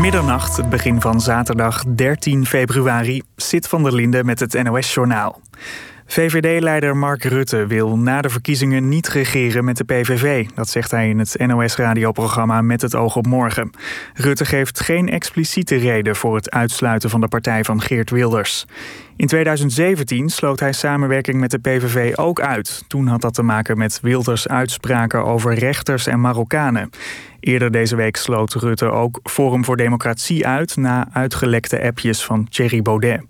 Middernacht, het begin van zaterdag 13 februari, zit van der Linden met het NOS-journaal. VVD-leider Mark Rutte wil na de verkiezingen niet regeren met de PVV. Dat zegt hij in het NOS-radioprogramma Met het oog op morgen. Rutte geeft geen expliciete reden voor het uitsluiten van de partij van Geert Wilders. In 2017 sloot hij samenwerking met de PVV ook uit. Toen had dat te maken met Wilders' uitspraken over rechters en Marokkanen. Eerder deze week sloot Rutte ook Forum voor Democratie uit na uitgelekte appjes van Thierry Baudet.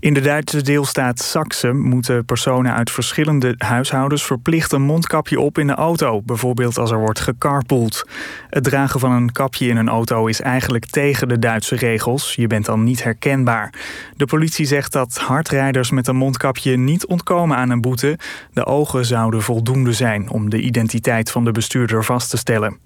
In de Duitse deelstaat Saxe moeten personen uit verschillende huishoudens verplicht een mondkapje op in de auto, bijvoorbeeld als er wordt gecarpoold. Het dragen van een kapje in een auto is eigenlijk tegen de Duitse regels. Je bent dan niet herkenbaar. De politie zegt dat hardrijders met een mondkapje niet ontkomen aan een boete. De ogen zouden voldoende zijn om de identiteit van de bestuurder vast te stellen.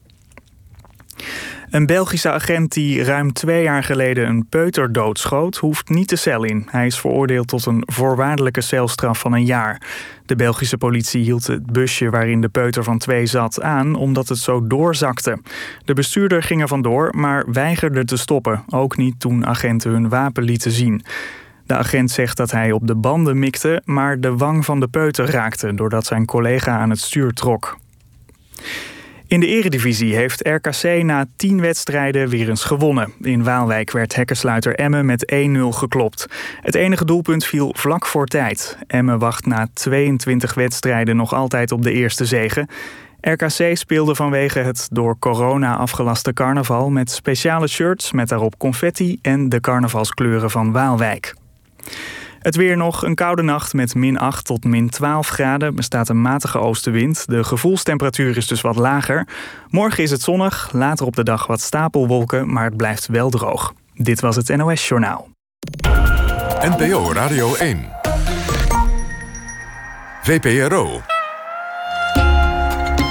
Een Belgische agent die ruim twee jaar geleden een peuter doodschoot, hoeft niet de cel in. Hij is veroordeeld tot een voorwaardelijke celstraf van een jaar. De Belgische politie hield het busje waarin de peuter van twee zat aan omdat het zo doorzakte. De bestuurder ging er vandoor, maar weigerde te stoppen, ook niet toen agenten hun wapen lieten zien. De agent zegt dat hij op de banden mikte, maar de wang van de peuter raakte doordat zijn collega aan het stuur trok. In de eredivisie heeft RKC na 10 wedstrijden weer eens gewonnen. In Waalwijk werd hekkersluiter Emmen met 1-0 geklopt. Het enige doelpunt viel vlak voor tijd. Emmen wacht na 22 wedstrijden nog altijd op de eerste zege. RKC speelde vanwege het door corona afgelaste carnaval... met speciale shirts met daarop confetti en de carnavalskleuren van Waalwijk. Het weer nog een koude nacht met min 8 tot min 12 graden. Er staat een matige oostenwind. De gevoelstemperatuur is dus wat lager. Morgen is het zonnig, later op de dag wat stapelwolken, maar het blijft wel droog. Dit was het NOS Journaal. NPO Radio 1. VPRO.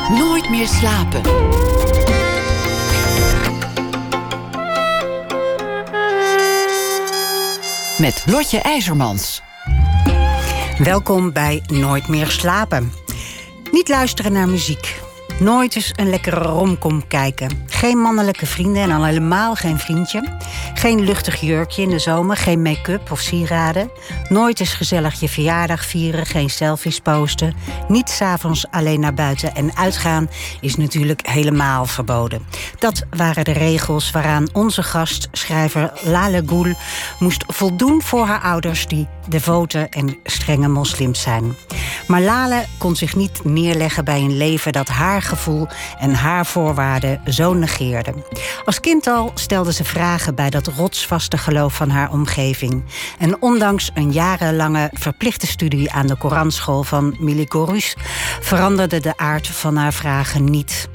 Nooit meer slapen. Met Lotje IJzermans. Welkom bij Nooit meer slapen. Niet luisteren naar muziek. Nooit eens een lekkere romcom kijken. Geen mannelijke vrienden en al helemaal geen vriendje. Geen luchtig jurkje in de zomer, geen make-up of sieraden. Nooit eens gezellig je verjaardag vieren, geen selfies posten. Niet s'avonds alleen naar buiten en uitgaan is natuurlijk helemaal verboden. Dat waren de regels waaraan onze gast, schrijver Lale Goul, moest voldoen voor haar ouders die devote en strenge moslims zijn. Maar Lale kon zich niet neerleggen bij een leven dat haar gevoel en haar voorwaarden zo negeerde. Als kind al stelde ze vragen bij dat rotsvaste geloof van haar omgeving. En ondanks een jarenlange verplichte studie aan de Koranschool van Milikorus veranderde de aard van haar vragen niet.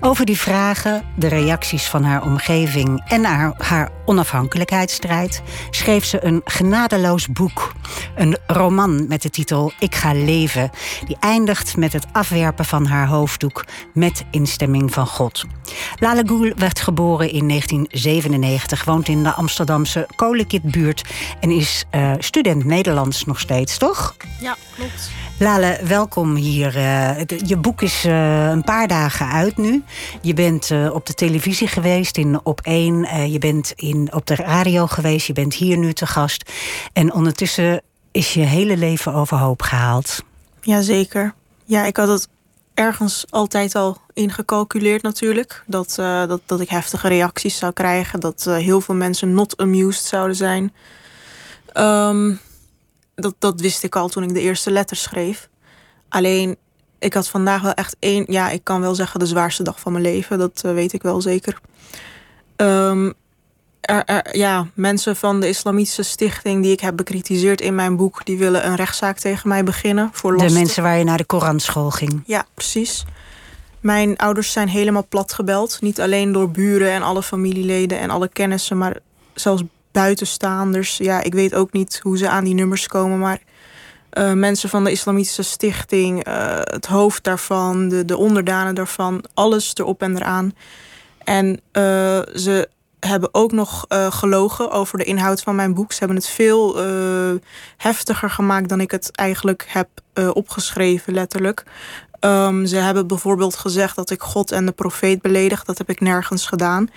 Over die vragen, de reacties van haar omgeving en haar, haar onafhankelijkheidsstrijd schreef ze een genadeloos boek. Een roman met de titel Ik ga leven, die eindigt met het afwerpen van haar hoofddoek met instemming van God. Lale Goul werd geboren in 1997, woont in de Amsterdamse Kolenkitbuurt en is uh, student Nederlands nog steeds, toch? Ja, klopt. Lale, welkom hier. Uh, je boek is uh, een paar dagen uit nu. Je bent uh, op de televisie geweest in Op 1. je bent in, op de radio geweest. Je bent hier nu te gast. En ondertussen is je hele leven overhoop gehaald. Jazeker. Ja, ik had het ergens altijd al ingecalculeerd natuurlijk. Dat, dat, dat ik heftige reacties zou krijgen. Dat heel veel mensen not amused zouden zijn. Um, dat, dat wist ik al toen ik de eerste letters schreef. Alleen, ik had vandaag wel echt één, ja, ik kan wel zeggen de zwaarste dag van mijn leven. Dat uh, weet ik wel zeker. Um, er, er, ja, mensen van de Islamitische Stichting die ik heb bekritiseerd in mijn boek, die willen een rechtszaak tegen mij beginnen. Voor de mensen waar je naar de Koranschool ging. Ja, precies. Mijn ouders zijn helemaal plat gebeld. Niet alleen door buren en alle familieleden en alle kennissen, maar zelfs buitenstaanders. Ja, ik weet ook niet hoe ze aan die nummers komen, maar uh, mensen van de Islamitische Stichting, uh, het hoofd daarvan, de, de onderdanen daarvan, alles erop en eraan. En uh, ze hebben ook nog gelogen over de inhoud van mijn boek. Ze hebben het veel heftiger gemaakt dan ik het eigenlijk heb opgeschreven, letterlijk. Ehm, ze hebben bijvoorbeeld gezegd dat ik God en de profeet beledig. Dat heb ik nergens gedaan.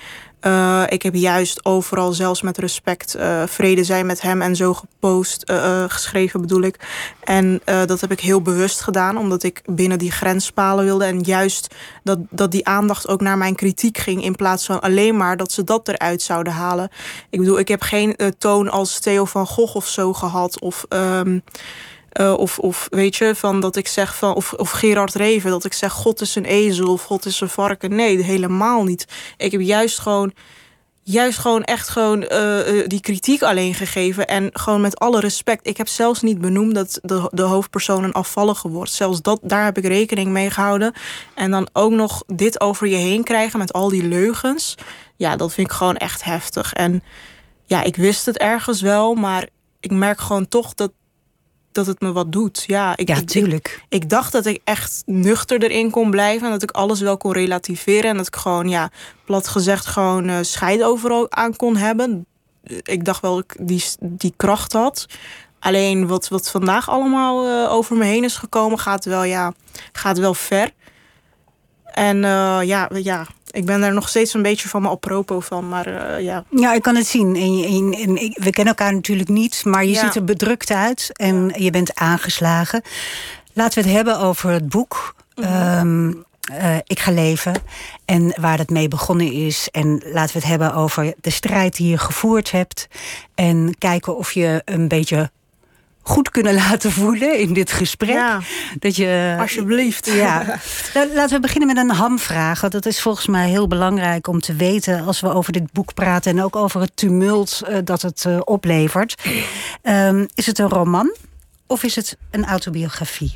Uh, ik heb juist overal, zelfs met respect, uh, vrede zijn met hem en zo gepost, uh, geschreven bedoel ik. En dat heb ik heel bewust gedaan, omdat ik binnen die grenspalen wilde. En juist dat, dat die aandacht ook naar mijn kritiek ging, in plaats van alleen maar dat ze dat eruit zouden halen. Ik bedoel, ik heb geen toon als Theo van Gogh of zo gehad. Of. Um, uh, of, of weet je, van dat ik zeg van. Of, of Gerard Reven, dat ik zeg: God is een ezel of God is een varken. Nee, helemaal niet. Ik heb juist gewoon. Juist gewoon echt gewoon uh, uh, die kritiek alleen gegeven. En gewoon met alle respect. Ik heb zelfs niet benoemd dat de, de hoofdpersoon een afvallige wordt. Zelfs dat, daar heb ik rekening mee gehouden. En dan ook nog dit over je heen krijgen met al die leugens. Ja, dat vind ik gewoon echt heftig. En ja, ik wist het ergens wel. Maar ik merk gewoon toch dat, dat het me wat doet. Ja, ik, ja, tuurlijk. Ik, ik, dacht dat ik echt nuchter erin kon blijven. En dat ik alles wel kon relativeren. En dat ik gewoon, ja, plat gezegd, gewoon uh, scheid overal aan kon hebben. Ik dacht wel dat ik die, die kracht had. Alleen wat, wat vandaag allemaal uh, over me heen is gekomen, gaat wel, ja, gaat wel ver. En uh, ja, ja, ik ben er nog steeds een beetje van me apropos van, maar uh, ja. Ja, ik kan het zien. En, en, en, we kennen elkaar natuurlijk niet, maar je ja. ziet er bedrukt uit en je bent aangeslagen. Laten we het hebben over het boek. Mm -hmm. um, uh, ik ga leven en waar het mee begonnen is. En laten we het hebben over de strijd die je gevoerd hebt. En kijken of je een beetje goed kunnen laten voelen in dit gesprek. Ja, dat je, alsjeblieft. Ja. Laten we beginnen met een hamvraag. Want dat is volgens mij heel belangrijk om te weten... als we over dit boek praten en ook over het tumult uh, dat het uh, oplevert. Um, is het een roman of is het een autobiografie?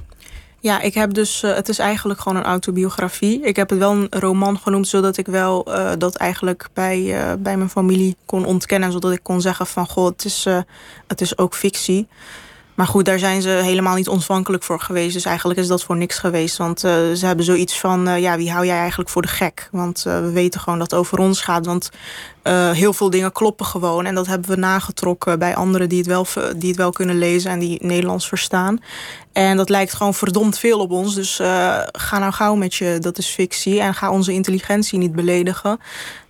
Ja, ik heb dus. Uh, het is eigenlijk gewoon een autobiografie. Ik heb het wel een roman genoemd, zodat ik wel uh, dat eigenlijk bij, uh, bij mijn familie kon ontkennen. Zodat ik kon zeggen van goh, het is, het is ook fictie. Maar goed, daar zijn ze helemaal niet ontvankelijk voor geweest. Dus eigenlijk is dat voor niks geweest. Want uh, ze hebben zoiets van, uh, ja, wie hou jij eigenlijk voor de gek? Want uh, we weten gewoon dat het over ons gaat. Want heel veel dingen kloppen gewoon. En dat hebben we nagetrokken bij anderen die het wel, die het wel kunnen lezen en die Nederlands verstaan. En dat lijkt gewoon verdomd veel op ons. Dus ga nou gauw met je, dat is fictie. En ga onze intelligentie niet beledigen.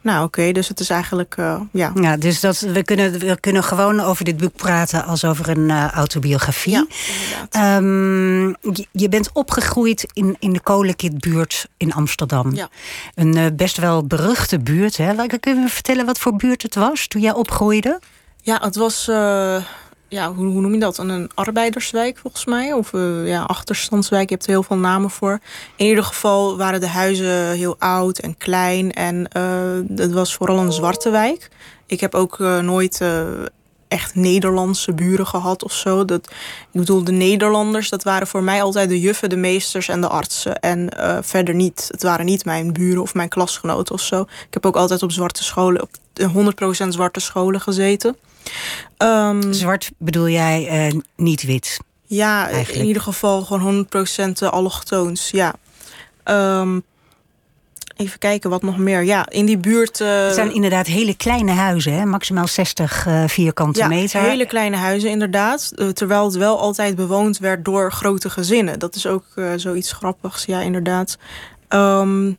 Nou, oké, okay, dus het is eigenlijk, uh, ja. Ja, dus dat, we, kunnen, we kunnen gewoon over dit boek praten als over een uh, autobiografie. Ja, um, je, je, bent opgegroeid in, in de Kolenkitbuurt in Amsterdam. Ja. Een uh, best wel beruchte buurt. Hè? Kun je vertellen wat voor buurt het was toen jij opgroeide? Ja, het was ja, hoe, noem je dat? Een arbeiderswijk volgens mij. Of uh, ja, achterstandswijk. Je hebt er heel veel namen voor. In ieder geval waren de huizen heel oud en klein. En uh, het was vooral een zwarte wijk. Ik heb ook uh, nooit echt Nederlandse buren gehad of zo. Dat, ik bedoel, de Nederlanders, dat waren voor mij altijd de juffen, de meesters en de artsen. En verder niet. Het waren niet mijn buren of mijn klasgenoten of zo. Ik heb ook altijd op zwarte scholen, op 100% zwarte scholen gezeten. Um, Zwart bedoel jij uh, niet wit? Ja, eigenlijk. in ieder geval gewoon 100% allochtoons. Ja. Um, even kijken wat nog meer. Ja, in die buurt. Uh... Het zijn inderdaad hele kleine huizen, hè? maximaal 60 uh, vierkante ja, meter. Hele kleine huizen, inderdaad. Uh, terwijl het wel altijd bewoond werd door grote gezinnen. Dat is ook zoiets grappigs, ja, inderdaad. Um,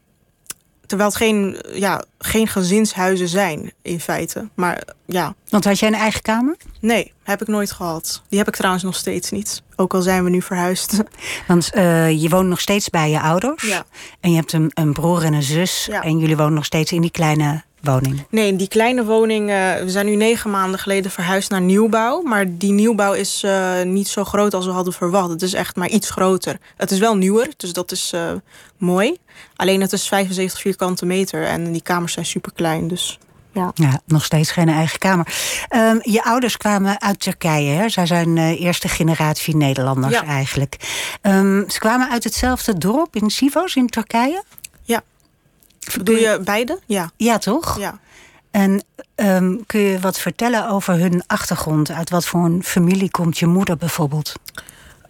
terwijl het geen, ja, geen gezinshuizen zijn, in feite. Maar ja. Want had jij een eigen kamer? Nee, heb ik nooit gehad. Die heb ik trouwens nog steeds niet. Ook al zijn we nu verhuisd. Want uh, je woont nog steeds bij je ouders. Ja. En je hebt een, een broer en een zus. Ja. En jullie wonen nog steeds in die kleine woning? Nee, die kleine woning. Uh, we zijn nu negen maanden geleden verhuisd naar nieuwbouw. Maar die nieuwbouw is uh, niet zo groot als we hadden verwacht. Het is echt maar iets groter. Het is wel nieuwer, dus dat is uh, mooi. Alleen het is 75 vierkante meter en die kamers zijn super klein. Dus ja. ja, nog steeds geen eigen kamer. Um, je ouders kwamen uit Turkije. Hè? Zij zijn uh, eerste generatie Nederlanders ja. eigenlijk. Um, ze kwamen uit hetzelfde dorp in Sivas in Turkije. Doe je beide? Ja. Ja, toch? Ja. En um, kun je wat vertellen over hun achtergrond? Uit wat voor een familie komt je moeder bijvoorbeeld?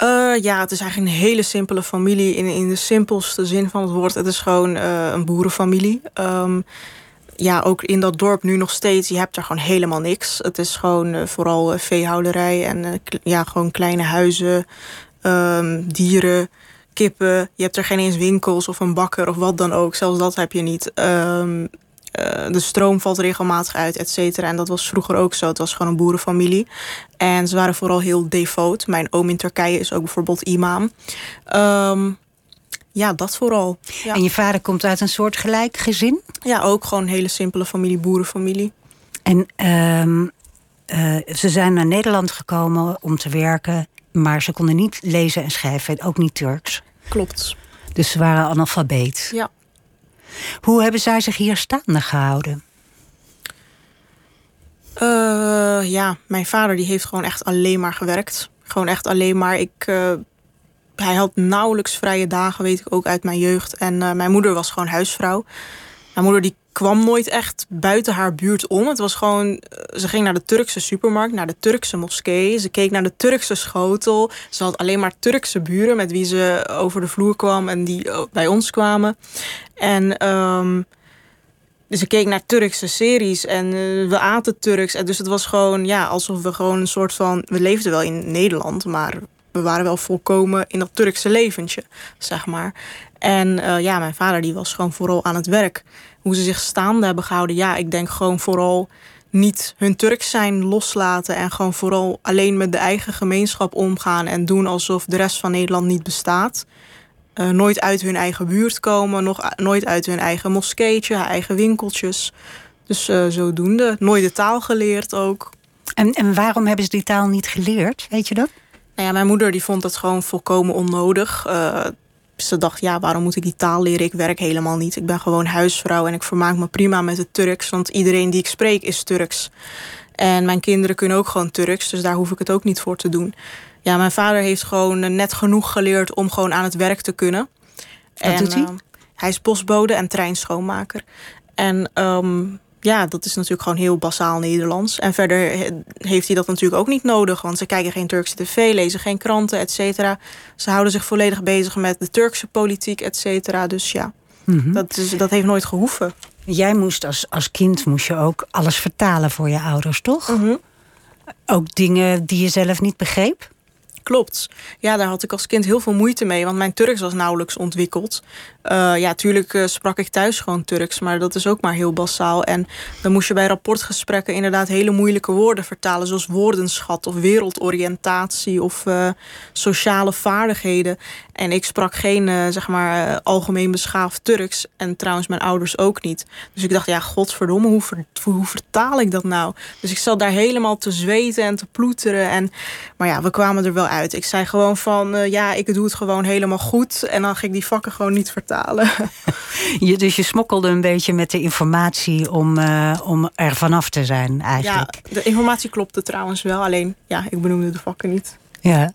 Uh, ja, het is eigenlijk een hele simpele familie in, in de simpelste zin van het woord. Het is gewoon uh, een boerenfamilie. Um, ja, ook in dat dorp nu nog steeds. Je hebt er gewoon helemaal niks. Het is gewoon uh, vooral veehouderij en ja, gewoon kleine huizen, um, dieren, kippen. Je hebt er geen eens winkels of een bakker of wat dan ook. Zelfs dat heb je niet. Ehm, eh, de stroom valt regelmatig uit, et cetera. En dat was vroeger ook zo. Het was gewoon een boerenfamilie. En ze waren vooral heel devoot. Mijn oom in Turkije is ook bijvoorbeeld imam. Ehm, ja, dat vooral. Ja. En je vader komt uit een soort gelijk gezin? Ja, ook gewoon een hele simpele familie, boerenfamilie. En ehm, eh, ze zijn naar Nederland gekomen om te werken, maar ze konden niet lezen en schrijven, ook niet Turks. Klopt. Dus ze waren analfabeet. Ja. Hoe hebben zij zich hier staande gehouden? Uh, ja, mijn vader die heeft gewoon echt alleen maar gewerkt. Gewoon echt alleen maar. Ik, uh, hij had nauwelijks vrije dagen, weet ik ook uit mijn jeugd. En uh, mijn moeder was gewoon huisvrouw. Mijn moeder die kwam nooit echt buiten haar buurt om. Het was gewoon, ze ging naar de Turkse supermarkt, naar de Turkse moskee. Ze keek naar de Turkse schotel. Ze had alleen maar Turkse buren met wie ze over de vloer kwam en die bij ons kwamen. En um, dus ze keek naar Turkse series en uh, we aten Turks. En dus het was gewoon ja, alsof we gewoon een soort van. We leefden wel in Nederland, maar we waren wel volkomen in dat Turkse leventje, zeg maar. En ja, mijn vader die was gewoon vooral aan het werk. Hoe ze zich staande hebben gehouden, ja, ik denk gewoon vooral niet hun Turks zijn loslaten en gewoon vooral alleen met de eigen gemeenschap omgaan en doen alsof de rest van Nederland niet bestaat. Uh, nooit uit hun eigen buurt komen, nog, nooit uit hun eigen moskeetje, eigen winkeltjes. Dus uh, zodoende. Nooit de taal geleerd ook. En, en waarom hebben ze die taal niet geleerd? Weet je dat? Nou ja, mijn moeder die vond het gewoon volkomen onnodig. Uh, ze dacht, ja, waarom moet ik die taal leren? Ik werk helemaal niet. Ik ben gewoon huisvrouw en ik vermaak me prima met het Turks. Want iedereen die ik spreek is Turks. En mijn kinderen kunnen ook gewoon Turks, dus daar hoef ik het ook niet voor te doen. Ja, mijn vader heeft gewoon net genoeg geleerd om gewoon aan het werk te kunnen. Wat en, doet hij? Uh, hij is postbode en treinschoonmaker. En um, ja, dat is natuurlijk gewoon heel basaal Nederlands. En verder heeft hij dat natuurlijk ook niet nodig, want ze kijken geen Turkse tv, lezen geen kranten, et cetera. Ze houden zich volledig bezig met de Turkse politiek, et cetera. Dus ja, mm -hmm. dat, is, dat heeft nooit gehoeven. Jij moest als, als kind moest je ook alles vertalen voor je ouders, toch? Mm -hmm. Ook dingen die je zelf niet begreep? Klopt. Ja, daar had ik als kind heel veel moeite mee, want mijn Turks was nauwelijks ontwikkeld. Uh, ja, tuurlijk uh, sprak ik thuis gewoon Turks, maar dat is ook maar heel basaal. En dan moest je bij rapportgesprekken inderdaad hele moeilijke woorden vertalen, zoals woordenschat of wereldoriëntatie of uh, sociale vaardigheden. En ik sprak geen, zeg maar, algemeen beschaafd Turks. En trouwens, mijn ouders ook niet. Dus ik dacht, ja, godverdomme, hoe, hoe vertaal ik dat nou? Dus ik zat daar helemaal te zweten en te ploeteren. En, maar ja, we kwamen er wel uit. Ik zei gewoon van, uh, ja, ik doe het gewoon helemaal goed. En dan ging ik die vakken gewoon niet vertalen. je, dus je smokkelde een beetje met de informatie om, uh, om er vanaf te zijn eigenlijk. Ja, de informatie klopte trouwens wel. Alleen, ja, ik benoemde de vakken niet. Ja.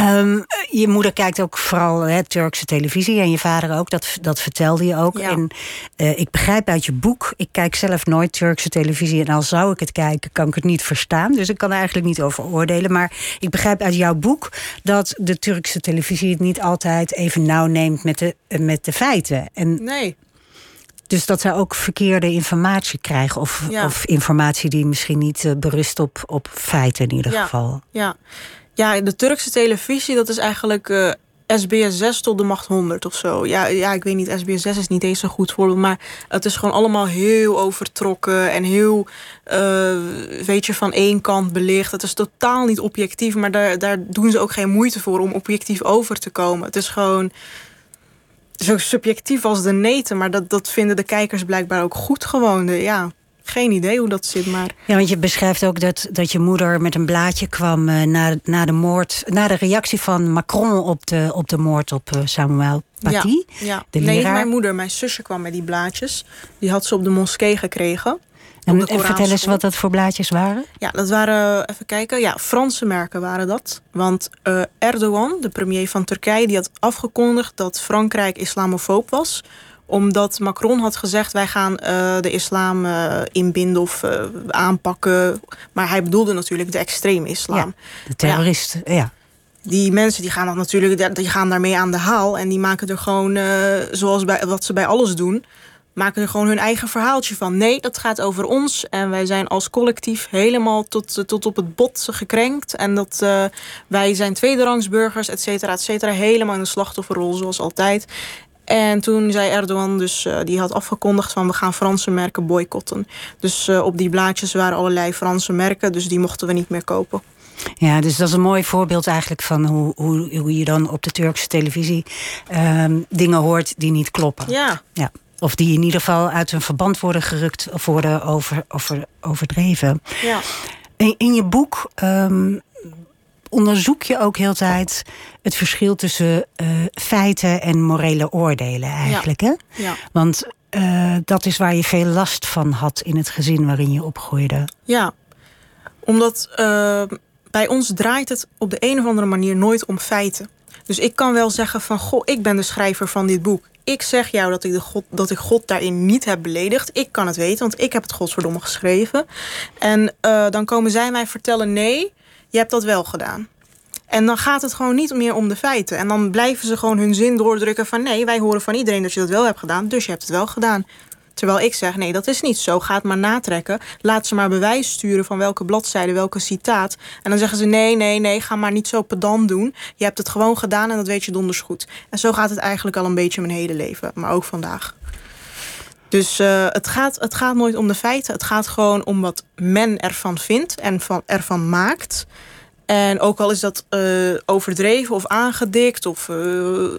Um, je moeder kijkt ook vooral hè, Turkse televisie en je vader ook. Dat, dat vertelde je ook. Ja. En uh, ik begrijp uit je boek, ik kijk zelf nooit Turkse televisie. En al zou ik het kijken, kan ik het niet verstaan. Dus ik kan er eigenlijk niet over oordelen. Maar ik begrijp uit jouw boek dat de Turkse televisie het niet altijd even nauw neemt met de, met de feiten. En nee. Dus dat zij ook verkeerde informatie krijgen. Of, ja. of informatie die misschien niet uh, berust op, op feiten in ieder ja. geval. Ja. Ja, de Turkse televisie, dat is eigenlijk SBS 6 tot de macht 100 of zo. Ja, ja, ik weet niet, SBS 6 is niet eens een goed voorbeeld. Maar het is gewoon allemaal heel overtrokken en heel, uh, weet je, van één kant belicht. Het is totaal niet objectief, maar daar, daar doen ze ook geen moeite voor om objectief over te komen. Het is gewoon zo subjectief als de neten, maar dat, dat vinden de kijkers blijkbaar ook goed gewoon. Ja. Geen idee hoe dat zit, maar... Ja, want je beschrijft ook dat, dat je moeder met een blaadje kwam... Uh, na, na de moord, na de reactie van Macron op de, op de moord op uh, Samuel Paty. Ja, ja. De nee, mijn moeder, mijn zusje kwam met die blaadjes. Die had ze op de moskee gekregen. En, en vertel eens wat dat voor blaadjes waren. Ja, dat waren, even kijken, ja, Franse merken waren dat. Want uh, Erdogan, de premier van Turkije, die had afgekondigd dat Frankrijk islamofoob was omdat Macron had gezegd: wij gaan uh, de islam uh, inbinden of uh, aanpakken. Maar hij bedoelde natuurlijk de extreme islam. Ja, de terroristen, ja. ja. Die mensen die gaan dat natuurlijk, die gaan daarmee aan de haal. En die maken er gewoon, zoals bij, wat ze bij alles doen, maken er gewoon hun eigen verhaaltje van. Nee, dat gaat over ons. En wij zijn als collectief helemaal tot, tot op het bot gekrenkt. En dat uh, wij zijn tweederangsburgers, et cetera, et cetera. Helemaal in de slachtofferrol, zoals altijd. En toen zei Erdogan, dus uh, die had afgekondigd van we gaan Franse merken boycotten. Dus uh, op die blaadjes waren allerlei Franse merken, dus die mochten we niet meer kopen. Ja, dus dat is een mooi voorbeeld eigenlijk van hoe, hoe, hoe je dan op de Turkse televisie uh, dingen hoort die niet kloppen. Ja. ja. Of die in ieder geval uit hun verband worden gerukt of worden over, over, overdreven. Ja. In, in je boek um, onderzoek je ook heel tijd het verschil tussen uh, feiten en morele oordelen eigenlijk. Ja. Hè? Ja. Want uh, dat is waar je veel last van had in het gezin waarin je opgroeide. Ja, omdat uh, bij ons draait het op de een of andere manier nooit om feiten. Dus ik kan wel zeggen van, goh, ik ben de schrijver van dit boek. Ik zeg jou dat ik, de God, dat ik God daarin niet heb beledigd. Ik kan het weten, want ik heb het godverdomme geschreven. En uh, dan komen zij mij vertellen, nee, je hebt dat wel gedaan. En dan gaat het gewoon niet meer om de feiten. En dan blijven ze gewoon hun zin doordrukken van... nee, wij horen van iedereen dat je dat wel hebt gedaan, dus je hebt het wel gedaan. Terwijl ik zeg, nee, dat is niet zo. Ga het maar natrekken. Laat ze maar bewijs sturen van welke bladzijde, welke citaat. En dan zeggen ze, nee, nee, nee, ga maar niet zo pedant doen. Je hebt het gewoon gedaan en dat weet je donders goed. En zo gaat het eigenlijk al een beetje mijn hele leven. Maar ook vandaag. Dus uh, het, gaat, het gaat nooit om de feiten. Het gaat gewoon om wat men ervan vindt en van, ervan maakt. En ook al is dat uh, overdreven of aangedikt of uh,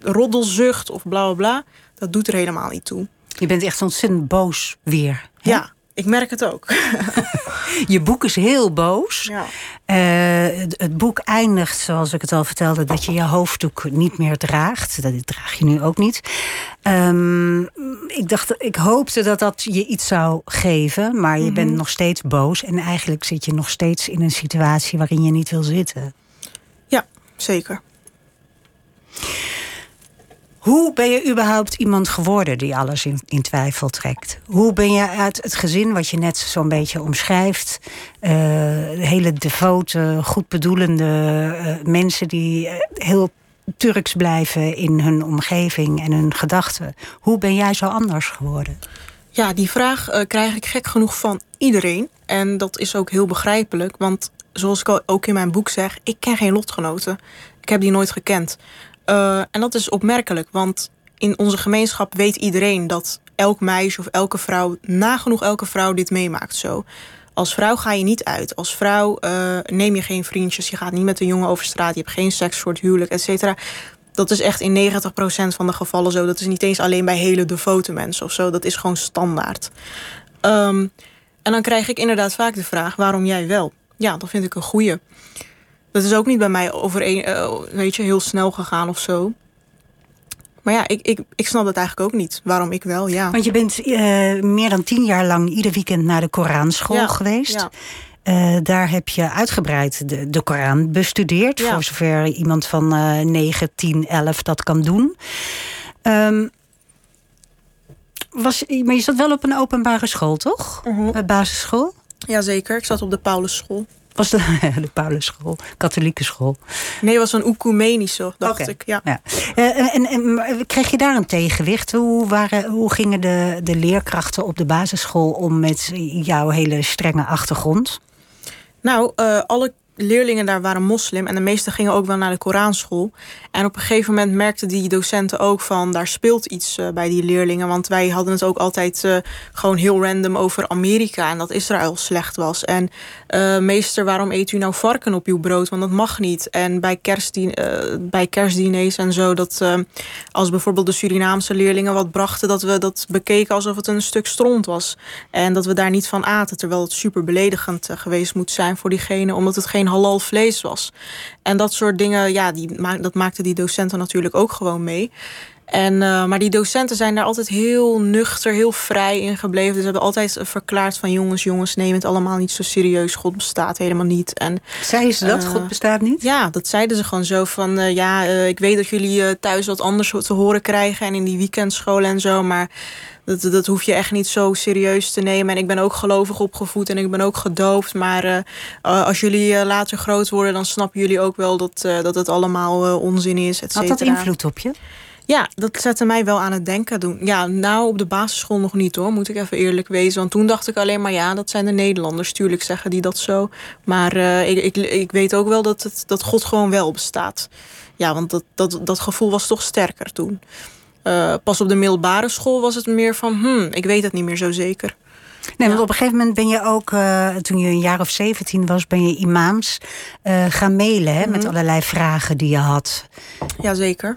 roddelzucht of bla bla bla. Dat doet er helemaal niet toe. Je bent echt ontzettend boos weer. Hè? Ja, ik merk het ook. je boek is heel boos. Ja. Uh, het, het, boek eindigt, zoals ik het al vertelde, dat je je hoofddoek niet meer draagt. Dat draag je nu ook niet. Um, ik dacht, ik hoopte dat dat je iets zou geven, maar je mm -hmm. bent nog steeds boos. En eigenlijk zit je nog steeds in een situatie waarin je niet wil zitten. Ja, zeker. Hoe ben je überhaupt iemand geworden die alles in, in, twijfel trekt? Hoe ben je uit het gezin, wat je net zo'n beetje omschrijft, uh, hele devote, goed bedoelende uh, mensen die uh, heel Turks blijven in hun omgeving en hun gedachten. Hoe ben jij zo anders geworden? Ja, die vraag krijg ik gek genoeg van iedereen. En dat is ook heel begrijpelijk, want zoals ik ook in mijn boek zeg, ik ken geen lotgenoten. Ik heb die nooit gekend. Uh, en dat is opmerkelijk, want in onze gemeenschap weet iedereen dat elk meisje of elke vrouw, nagenoeg elke vrouw, dit meemaakt zo. Als vrouw ga je niet uit. Als vrouw uh, neem je geen vriendjes. Je gaat niet met een jongen over straat. Je hebt geen seks voor het huwelijk, et cetera. Dat is echt in 90% van de gevallen zo. Dat is niet eens alleen bij hele devote mensen of zo. Dat is gewoon standaard. Um, en dan krijg ik inderdaad vaak de vraag: waarom jij wel? Ja, dat vind ik een goeie. Dat is ook niet bij mij overeen, uh, weet je, heel snel gegaan of zo. Maar ja, ik, ik, ik snap dat eigenlijk ook niet. Waarom ik wel, ja. Want je bent uh, meer dan tien jaar lang ieder weekend naar de Koranschool ja, geweest. Ja. Uh, daar heb je uitgebreid de, de Koran bestudeerd. Ja. Voor zover iemand van uh, 9, 10, 11 dat kan doen. Um, was, maar je zat wel op een openbare school, toch? Uh -huh. Basisschool? Jazeker, ik zat op de Paulusschool. Was de, de Paulusschool, katholieke school? Nee, het was een oecumenische, dacht okay. ik. Ja. ja. Uh, en, en, kreeg je daar een tegenwicht? Hoe, waren, hoe gingen de, de leerkrachten op de basisschool om met jouw hele strenge achtergrond? Nou, uh, alle leerlingen daar waren moslim en de meesten gingen ook wel naar de Koranschool. En op een gegeven moment merkten die docenten ook van daar speelt iets uh, bij die leerlingen. Want wij hadden het ook altijd uh, gewoon heel random over Amerika en dat Israël slecht was. En uh, meester, waarom eet u nou varken op uw brood? Want dat mag niet. En bij, kerstdien, bij kerstdiners en zo, dat als bijvoorbeeld de Surinaamse leerlingen wat brachten, dat we dat bekeken alsof het een stuk stront was. En dat we daar niet van aten, terwijl het super beledigend geweest moet zijn voor diegene, omdat het geen halal vlees was. En dat soort dingen, ja, die, dat maakten die docenten natuurlijk ook gewoon mee. En, uh, maar die docenten zijn daar altijd heel nuchter, heel vrij in gebleven. Dus ze hebben altijd verklaard van jongens, jongens, neem het allemaal niet zo serieus. God bestaat helemaal niet. En, zeiden ze dat? Uh, God bestaat niet? Ja, dat zeiden ze gewoon zo van, uh, ja, ik weet dat jullie thuis wat anders te horen krijgen. En in die weekendscholen en zo, maar... Dat, dat hoef je echt niet zo serieus te nemen. En ik ben ook gelovig opgevoed en ik ben ook gedoopt. Maar uh, als jullie uh, later groot worden, dan snappen jullie ook wel dat, dat het allemaal onzin is. Et Had dat invloed op je? Ja, dat zette mij wel aan het denken doen. Ja, nou op de basisschool nog niet hoor, moet ik even eerlijk wezen. Want toen dacht ik alleen maar ja, dat zijn de Nederlanders. Tuurlijk zeggen die dat zo. Maar uh, ik, ik, ik weet ook wel dat, het, dat God gewoon wel bestaat. Ja, want dat, dat, dat gevoel was toch sterker toen. Uh, pas op de middelbare school was het meer van, hmm, ik weet het niet meer zo zeker. Nee, want op een gegeven moment ben je ook, uh, toen je een jaar of 17 was, ben je imams uh, gaan mailen hè, met Mhm. allerlei vragen die je had. Jazeker.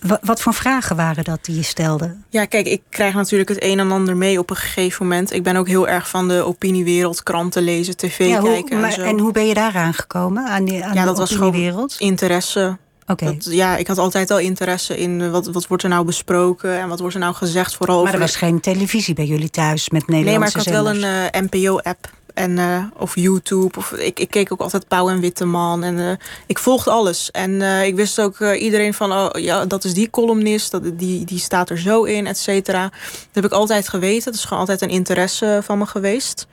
Wa- wat voor vragen waren dat die je stelde? Ja, kijk, ik krijg natuurlijk het een en ander mee op een gegeven moment. Ik ben ook heel erg van de opiniewereld, kranten lezen, tv Ja, hoe- kijken en zo. en hoe ben je daaraan gekomen? Aan, die, aan ja, de dat was gewoon interesse. Dat, ja, ik had altijd al interesse in eh, wat, wat wordt er nou besproken en wat wordt er nou gezegd vooral Maar over er was geen televisie bij jullie thuis met Nee, maar Nederlandse ik had wel een eh, NPO-app. En, eh, of YouTube. Of, ik, ik keek ook altijd Pauw en Witteman. En ik volgde alles. En ik wist ook iedereen van... Oh, ja, dat is die columnist. Dat, die, die staat er zo in, et cetera. Dat heb ik altijd geweten. Dat is gewoon altijd een interesse van me geweest.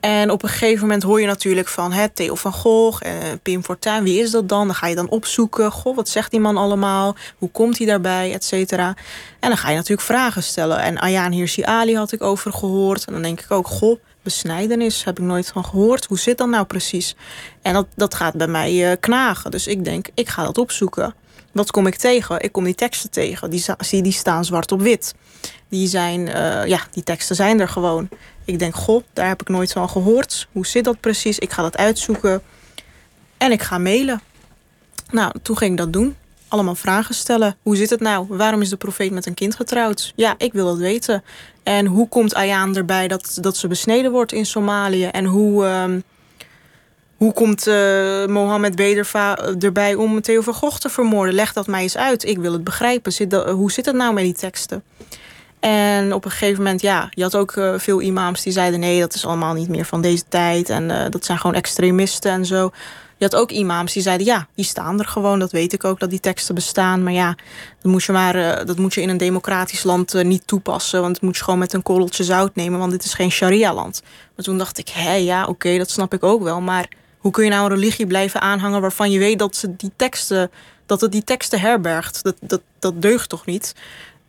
En op een gegeven moment hoor je natuurlijk van hè, Theo van Gogh, eh, Pim Fortuyn, wie is dat dan? Dan ga je dan opzoeken. Goh, wat zegt die man allemaal? Hoe komt hij daarbij? Et cetera. En dan ga je natuurlijk vragen stellen. En Ayaan Hirsi Ali had ik over gehoord. En dan denk ik ook, goh, besnijdenis heb ik nooit van gehoord. Hoe zit dat nou precies? En dat, dat gaat bij mij eh, knagen. Dus ik denk, ik ga dat opzoeken. Wat kom ik tegen? Ik kom die teksten tegen. Die, die staan zwart op wit. Die zijn, eh, ja, die teksten zijn er gewoon. Ik denk, goh, daar heb ik nooit van gehoord. Hoe zit dat precies? Ik ga dat uitzoeken. En ik ga mailen. Nou, toen ging ik dat doen. Allemaal vragen stellen. Hoe zit het nou? Waarom is de profeet met een kind getrouwd? Ja, ik wil dat weten. En hoe komt Ayaan erbij dat, dat ze besneden wordt in Somalië? En hoe, ehm, hoe komt eh, Mohammed Bederva erbij om Theo van Gogh te vermoorden? Leg dat mij eens uit. Ik wil het begrijpen. Hoe zit het nou met die teksten? En op een gegeven moment, ja, je had ook eh, veel imams die zeiden: nee, dat is allemaal niet meer van deze tijd. En eh, dat zijn gewoon extremisten en zo. Je had ook imams die zeiden: ja, die staan er gewoon. Dat weet ik ook dat die teksten bestaan. Maar ja, dat moet je, maar, eh, dat moet je in een democratisch land niet toepassen. Want dat moet je gewoon met een korreltje zout nemen. Want dit is geen sharia-land. Maar toen dacht ik: hé, ja, oké, dat snap ik ook wel. Maar hoe kun je nou een religie blijven aanhangen waarvan je weet dat ze die teksten, dat het die teksten herbergt? Dat, dat, dat deugt toch niet?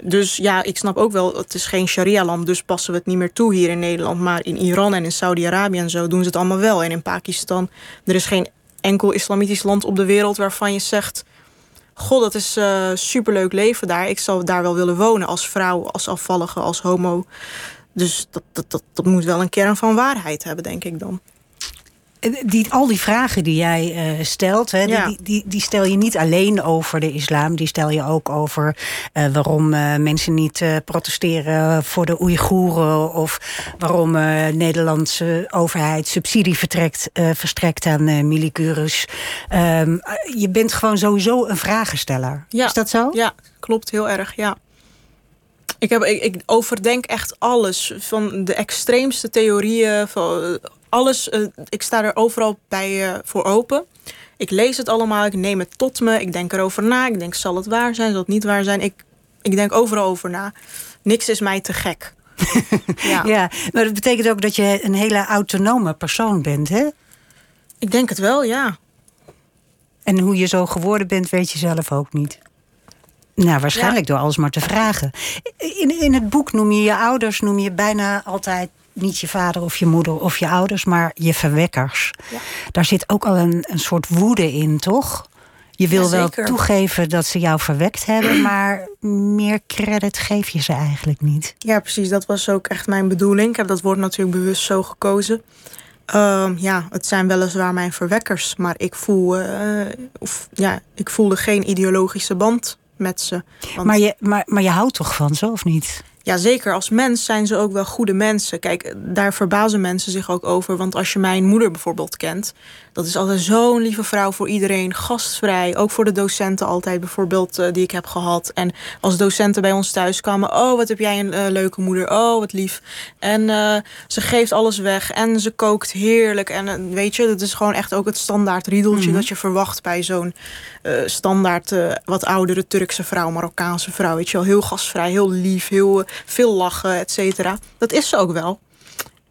Dus ja, ik snap ook wel, het is geen sharia-land, dus passen we het niet meer toe hier in Nederland. Maar in Iran en in Saudi-Arabië en zo doen ze het allemaal wel. En in Pakistan, er is geen enkel islamitisch land op de wereld waarvan je zegt... God, dat is eh superleuk leven daar. Ik zou daar wel willen wonen als vrouw, als afvallige, als homo. Dus dat, dat, dat moet wel een kern van waarheid hebben, denk ik dan. Eh, Die, al die vragen die jij eh, stelt, hè, die- Ja. die, die, die stel je niet alleen over de islam. Die stel je ook over eh, waarom eh, mensen niet eh, protesteren voor de Oeigoeren. Of waarom eh, de Nederlandse overheid subsidie vertrekt, eh, verstrekt aan eh milicurus. Ehm, eh, je bent gewoon sowieso een vragensteller. Ja. Is dat zo? Ja, klopt heel erg, ja. Ik, heb, ik, ik overdenk echt alles. Van de extreemste theorieën. Van eh, alles. eh, ik sta er overal bij eh, voor open. Ik lees het allemaal. Ik neem het tot me. Ik denk erover na. Ik denk, zal het waar zijn? Zal het niet waar zijn? Ik, ik denk overal over na. Niks is mij te gek. ja. Ja, maar dat betekent ook dat je een hele autonome persoon bent, hè? Ik denk het wel, ja. En hoe je zo geworden bent, weet je zelf ook niet. Nou, waarschijnlijk door alles maar te vragen. In, in het boek noem je je ouders, noem je bijna altijd niet je vader of je moeder of je ouders, maar je verwekkers. Ja. Daar zit ook al een, een soort woede in, toch? Je wil Ja, wel toegeven dat ze jou verwekt hebben, maar meer credit geef je ze eigenlijk niet. Ja, precies. Dat was ook echt mijn bedoeling. Ik heb dat woord natuurlijk bewust zo gekozen. Ehm, ja, het zijn weliswaar mijn verwekkers, maar ik voel, eh, of, ja, ik voelde geen ideologische band met ze. Want, Maar je, maar, maar je houdt toch van ze, of niet? Ja, zeker als mens zijn ze ook wel goede mensen. Kijk, daar verbazen mensen zich ook over. Want als je mijn moeder bijvoorbeeld kent, dat is altijd zo'n lieve vrouw voor iedereen, gastvrij. Ook voor de docenten altijd bijvoorbeeld eh, die ik heb gehad. En als docenten bij ons thuis kwamen, oh wat heb jij een eh, leuke moeder, oh wat lief. En eh, ze geeft alles weg en ze kookt heerlijk. En weet je, dat is gewoon echt ook het standaard riedeltje dat je verwacht bij zo'n standaard wat oudere Turkse vrouw, Marokkaanse vrouw. Weet je wel, heel gastvrij, heel lief, heel veel lachen, et cetera. Dat is ze ook wel.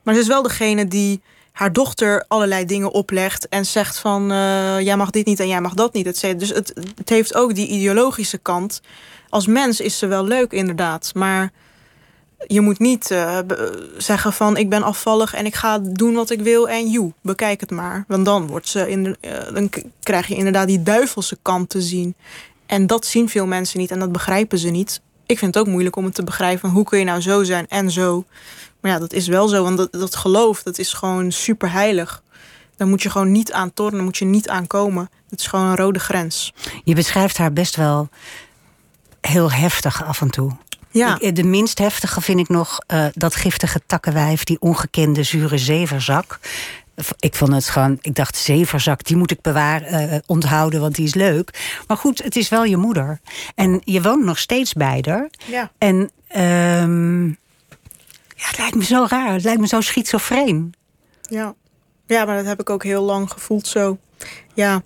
Maar ze is wel degene die haar dochter allerlei dingen oplegt en zegt van uh, jij mag dit niet en jij mag dat niet. Et dus het, het heeft ook die ideologische kant. Als mens is ze wel leuk, inderdaad. Maar je moet niet uh, zeggen van ik ben afvallig en ik ga doen wat ik wil en joe, bekijk het maar. Want dan, wordt ze in de, uh, dan krijg je inderdaad die duivelse kant te zien. En dat zien veel mensen niet en dat begrijpen ze niet. Ik vind het ook moeilijk om het te begrijpen. Hoe kun je nou zo zijn en zo? Maar ja, dat is wel zo. Want dat, dat geloof, dat is gewoon super heilig. Daar moet je gewoon niet aan tornen, moet je niet aan komen. Het is gewoon een rode grens. Je beschrijft haar best wel heel heftig af en toe. Ja. de minst heftige vind ik nog uh, dat giftige takkenwijf, die ongekende zure zeverzak. Ik vond het gewoon, ik dacht zeverzak, die moet ik bewaren, uh, onthouden, want die is leuk. Maar goed, het is wel je moeder. En je woont nog steeds bij haar. Ja. En um, ja, het lijkt me zo raar. Het lijkt me zo schizofreen. Ja. ja, maar dat heb ik ook heel lang gevoeld zo. Ja.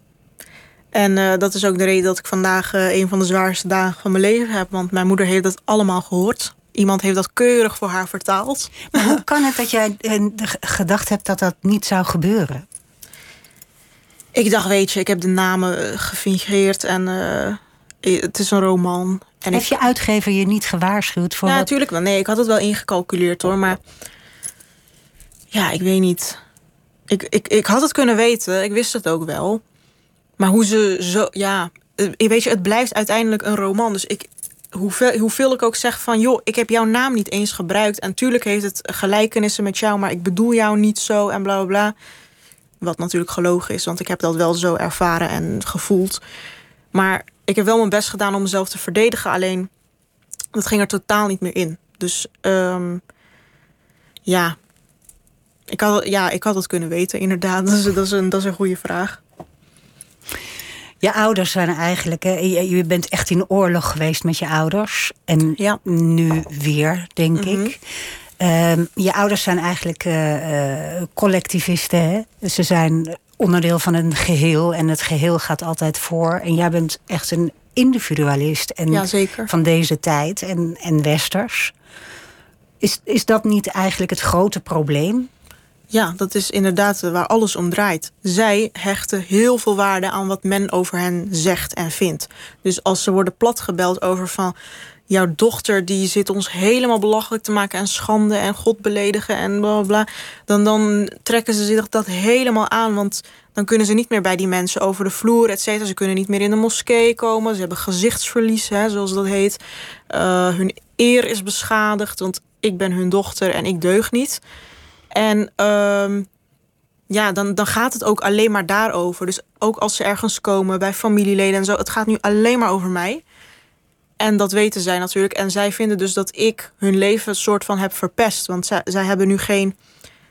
En uh, dat is ook de reden dat ik vandaag uh, een van de zwaarste dagen van mijn leven heb. Want mijn moeder heeft dat allemaal gehoord. Iemand heeft dat keurig voor haar vertaald. Maar hoe kan het dat jij gedacht hebt dat dat niet zou gebeuren? Ik dacht, weet je, ik heb de namen gefingeerd en uh, het is een roman. En Heeft je uitgever je niet gewaarschuwd voor? Ja, natuurlijk wel. Nee, ik had het wel ingecalculeerd hoor. Maar ja, ik weet niet. Ik, ik, ik had het kunnen weten. Ik wist het ook wel. Maar hoe ze zo. Ja, eh, weet je, het blijft uiteindelijk een roman. Dus ik, hoeveel, hoeveel ik ook zeg van... joh, ik heb jouw naam niet eens gebruikt. En tuurlijk heeft het gelijkenissen met jou... maar ik bedoel jou niet zo en bla bla bla. Wat natuurlijk gelogen is, want ik heb dat wel zo ervaren en gevoeld. Maar ik heb wel mijn best gedaan om mezelf te verdedigen. Alleen, dat ging er totaal niet meer in. Dus um, ja. Ik had, ja, ik had het kunnen weten, inderdaad. Dat is, dat is, een, dat is een goede vraag. Je ouders zijn eigenlijk, hè, je, bent echt in oorlog geweest met je ouders. En ja. nu weer, denk mm -hmm. ik. Um, je ouders zijn eigenlijk uh, uh, collectivisten. Hè? Ze zijn onderdeel van een geheel en het geheel gaat altijd voor. En jij bent echt een individualist en ja, van deze tijd en, en westers. Is, is dat niet eigenlijk het grote probleem? Ja, dat is inderdaad waar alles om draait. Zij hechten heel veel waarde aan wat men over hen zegt en vindt. Dus als ze worden platgebeld over van jouw dochter die zit ons helemaal belachelijk te maken en schande en God beledigen en bla bla. Dan, dan trekken ze zich dat helemaal aan. Want dan kunnen ze niet meer bij die mensen over de vloer, et cetera. Ze kunnen niet meer in de moskee komen. Ze hebben gezichtsverlies, hè, zoals dat heet. Uh, hun eer is beschadigd, want ik ben hun dochter en ik deug niet. En uh, ja, dan, dan gaat het ook alleen maar daarover. Dus ook als ze ergens komen bij familieleden en zo, het gaat nu alleen maar over mij. En dat weten zij natuurlijk. En zij vinden dus dat ik hun leven soort van heb verpest. Want zij, hebben nu geen.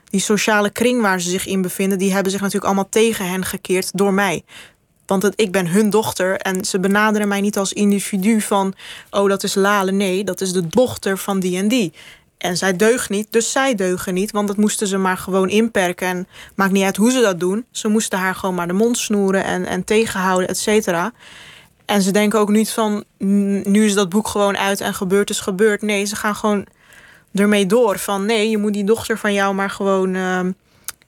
Die sociale kring waar ze zich in bevinden, die hebben zich natuurlijk allemaal tegen hen gekeerd door mij. Want ik ben hun dochter en ze benaderen mij niet als individu van, oh dat is Lale. Nee, dat is de dochter van die en die. En zij deugt niet, dus zij deugen niet. Want dat moesten ze maar gewoon inperken. En maakt niet uit hoe ze dat doen. Ze moesten haar gewoon maar de mond snoeren en, en tegenhouden, et cetera. En ze denken ook niet van, nu is dat boek gewoon uit en gebeurd is gebeurd. Nee, ze gaan gewoon ermee door. Van nee, je moet die dochter van jou maar gewoon uh,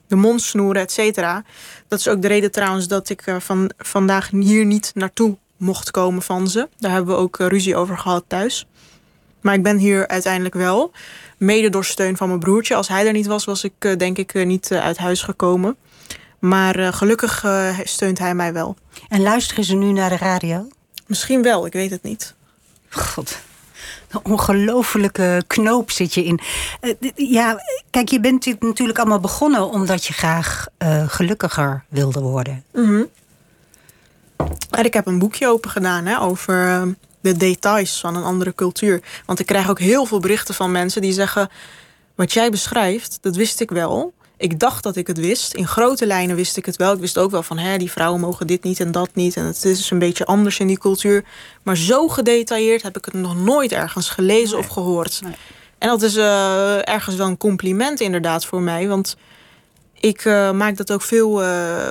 de mond snoeren, et cetera. Dat is ook de reden trouwens dat ik uh, van, vandaag hier niet naartoe mocht komen van ze. Daar hebben we ook uh, ruzie over gehad thuis. Maar ik ben hier uiteindelijk wel. Mede door steun van mijn broertje. Als hij er niet was, was ik uh, denk ik niet uit huis gekomen. Maar uh, gelukkig uh, steunt hij mij wel. En luisteren ze nu naar de radio? Misschien wel, ik weet het niet. God, een ongelofelijke knoop zit je in. Uh, ja, kijk, je bent natuurlijk allemaal begonnen omdat je graag gelukkiger wilde worden. Mm -hmm. En ik heb een boekje open gedaan hè, over de details van een andere cultuur. Want ik krijg ook heel veel berichten van mensen die zeggen: Wat jij beschrijft, dat wist ik wel. Ik dacht dat ik het wist. In grote lijnen wist ik het wel. Ik wist ook wel van, hè, die vrouwen mogen dit niet en dat niet. En het is dus een beetje anders in die cultuur. Maar zo gedetailleerd heb ik het nog nooit ergens gelezen nee. of gehoord. Nee. En dat is uh, ergens wel een compliment inderdaad voor mij. Want ik uh, maak dat ook veel... Uh,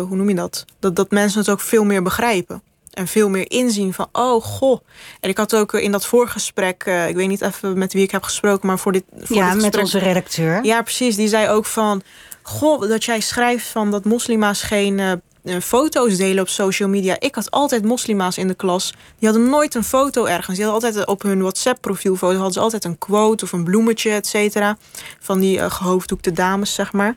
hoe noem je dat? dat? Dat mensen het ook veel meer begrijpen. En veel meer inzien van, oh goh. En ik had ook in dat voorgesprek, uh, ik weet niet even met wie ik heb gesproken, maar voor dit. Voor ja, dit gesprek, met onze redacteur. Ja, precies. Die zei ook van, goh, dat jij schrijft van dat moslima's geen uh, foto's delen op social media. Ik had altijd moslima's in de klas. Die hadden nooit een foto ergens. Die hadden altijd op hun WhatsApp-profielfoto hadden ze altijd een quote of een bloemetje, et cetera. Van die uh, gehoofddoekte dames, zeg maar.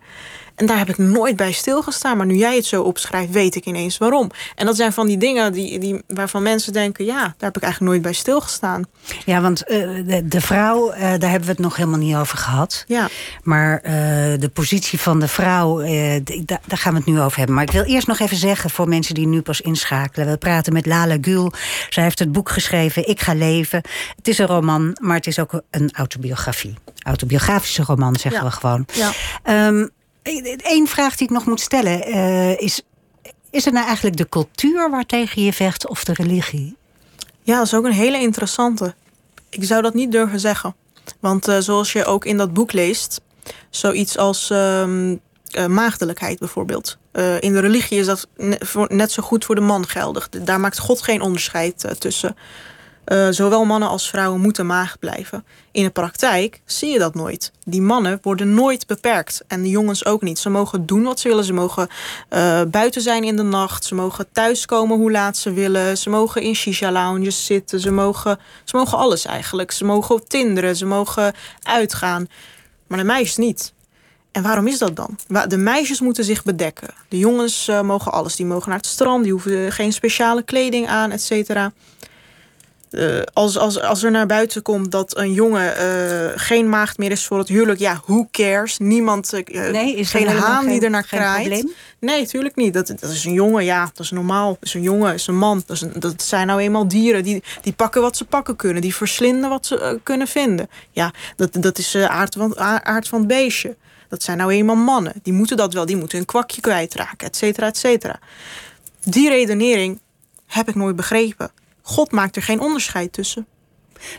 En daar heb ik nooit bij stilgestaan. Maar nu jij het zo opschrijft, weet ik ineens waarom. En dat zijn van die dingen die, die, waarvan mensen denken... ja, daar heb ik eigenlijk nooit bij stilgestaan. Ja, want uh, de, de, vrouw, uh, daar hebben we het nog helemaal niet over gehad. Ja. Maar uh, de positie van de vrouw, daar, daar gaan we het nu over hebben. Maar ik wil eerst nog even zeggen voor mensen die nu pas inschakelen. We praten met Lala Gül. Zij heeft het boek geschreven, Ik ga leven. Het is een roman, maar het is ook een autobiografie. Autobiografische roman, zeggen ja. we gewoon. Ja. Um, Eén vraag die ik nog moet stellen uh, is: is het nou eigenlijk de cultuur waartegen je vecht of de religie? Ja, dat is ook een hele interessante. Ik zou dat niet durven zeggen. Want uh, zoals je ook in dat boek leest, zoiets als uh, maagdelijkheid bijvoorbeeld. In de religie is dat net zo goed voor de man geldig. Daar maakt God geen onderscheid tussen. Uh, zowel mannen als vrouwen moeten maagd blijven. In de praktijk zie je dat nooit. Die mannen worden nooit beperkt. En de jongens ook niet. Ze mogen doen wat ze willen. Ze mogen uh, buiten zijn in de nacht. Ze mogen thuiskomen hoe laat ze willen. Ze mogen in shisha-lounges zitten. Ze mogen, ze mogen alles eigenlijk. Ze mogen tinderen. Ze mogen uitgaan. Maar de meisjes niet. En waarom is dat dan? De meisjes moeten zich bedekken. De jongens uh, mogen alles. Die mogen naar het strand. Die hoeven geen speciale kleding aan, et cetera. Uh, als, als, als er naar buiten komt dat een jongen uh, geen maagd meer is voor het huwelijk, ja, who cares? Niemand, uh, nee, is geen haan die er naar geen kraait. Probleem? Nee, natuurlijk niet. Dat, dat is een jongen, ja, dat is normaal. Dat is een jongen, dat is een man. Dat, is een, dat zijn nou eenmaal dieren. Die, die pakken wat ze pakken kunnen. Die verslinden wat ze kunnen vinden. Ja, dat, dat is aard, van, aard van het beestje. Dat zijn nou eenmaal mannen. Die moeten dat wel. Die moeten een kwakje kwijtraken, et cetera, et cetera. Die redenering heb ik nooit begrepen. God maakt er geen onderscheid tussen.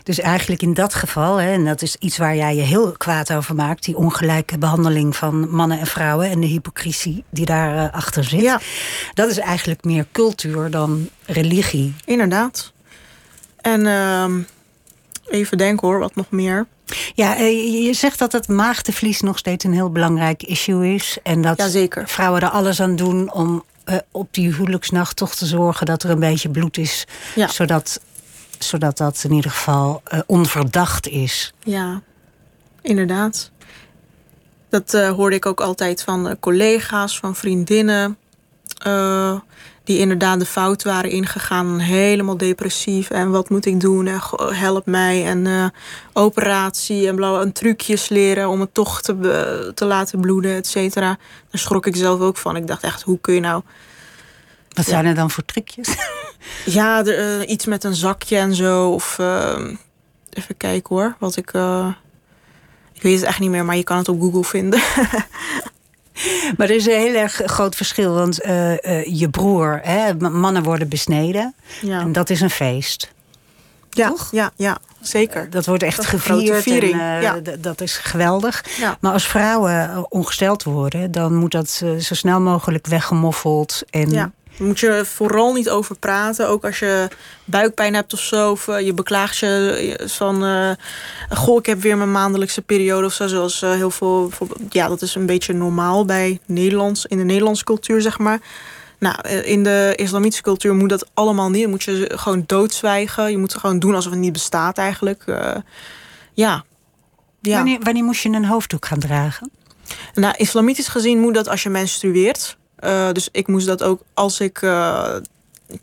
Dus eigenlijk in dat geval, hè, en dat is iets waar jij je heel kwaad over maakt, die ongelijke behandeling van mannen en vrouwen en de hypocrisie die daarachter uh, achter zit. Ja. Dat is eigenlijk meer cultuur dan religie. Inderdaad. En uh, even denken hoor, wat nog meer. Ja, je zegt dat het maagdenvlies nog steeds een heel belangrijk issue is. En dat Jazeker. vrouwen er alles aan doen om uh, op die huwelijksnacht toch te zorgen dat er een beetje bloed is. Ja. Zodat, zodat dat in ieder geval uh, onverdacht is. Ja, inderdaad. Dat uh, hoorde ik ook altijd van collega's, van vriendinnen. Die inderdaad de fout waren ingegaan. Helemaal depressief. En wat moet ik doen? En help mij. En operatie. En, blauw, en trucjes leren om het toch te, te laten bloeden, et cetera. Daar schrok ik zelf ook van. Ik dacht echt, hoe kun je nou... Wat zijn er dan voor trucjes? Ja, er, uh, iets met een zakje en zo. Of even kijken hoor. Wat ik. Ik weet het echt niet meer, maar je kan het op Google vinden. maar er is een heel erg groot verschil. Want je broer, hè, mannen worden besneden. Ja. En dat is een feest. Ja, Toch? ja, ja zeker. Dat wordt echt Dat gevierd. viering, En, ja. Dat is geweldig. Ja. Maar als vrouwen ongesteld worden, dan moet dat zo snel mogelijk weggemoffeld. En Ja. Daar moet je vooral niet over praten. Ook als je buikpijn hebt of zo. Of uh, je beklaagt je van... Uh, goh, ik heb weer mijn maandelijkse periode of zo. Zoals uh, heel veel... Ja, dat is een beetje normaal bij Nederlands... In de Nederlandse cultuur, zeg maar. Nou, in de islamitische cultuur moet dat allemaal niet. Dan moet je gewoon doodzwijgen. Je moet gewoon doen alsof het niet bestaat eigenlijk. Uh, ja. ja. Wanneer, wanneer moest je een hoofddoek gaan dragen? Nou, islamitisch gezien moet dat als je menstrueert. Uh, dus ik moest dat ook als ik uh,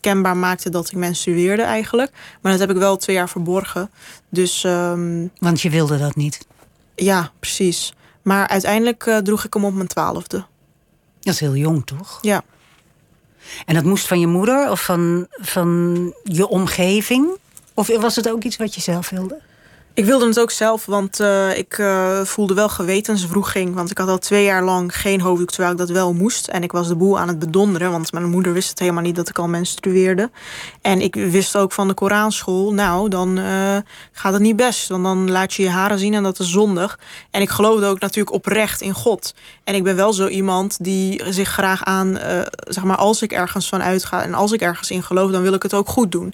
kenbaar maakte dat ik menstrueerde eigenlijk. Maar dat heb ik wel twee jaar verborgen. Dus, um, Want je wilde dat niet? Ja, precies. Maar uiteindelijk uh, droeg ik hem op mijn twaalfde. Dat is heel jong, toch? Ja. En dat moest van je moeder of van, van je omgeving? Of was het ook iets wat je zelf wilde? Ik wilde het ook zelf, want uh, ik uh, voelde wel gewetenswroeging. Want ik had al twee jaar lang geen hoofddoek, terwijl ik dat wel moest. En ik was de boel aan het bedonderen, want mijn moeder wist het helemaal niet dat ik al menstrueerde. En ik wist ook van de Koranschool, nou, dan uh, gaat het niet best. Want dan laat je je haren zien en dat is zondig. En ik geloofde ook natuurlijk oprecht in God. En ik ben wel zo iemand die zich graag aan, zeg maar, als ik ergens van uitga en als ik ergens in geloof, dan wil ik het ook goed doen.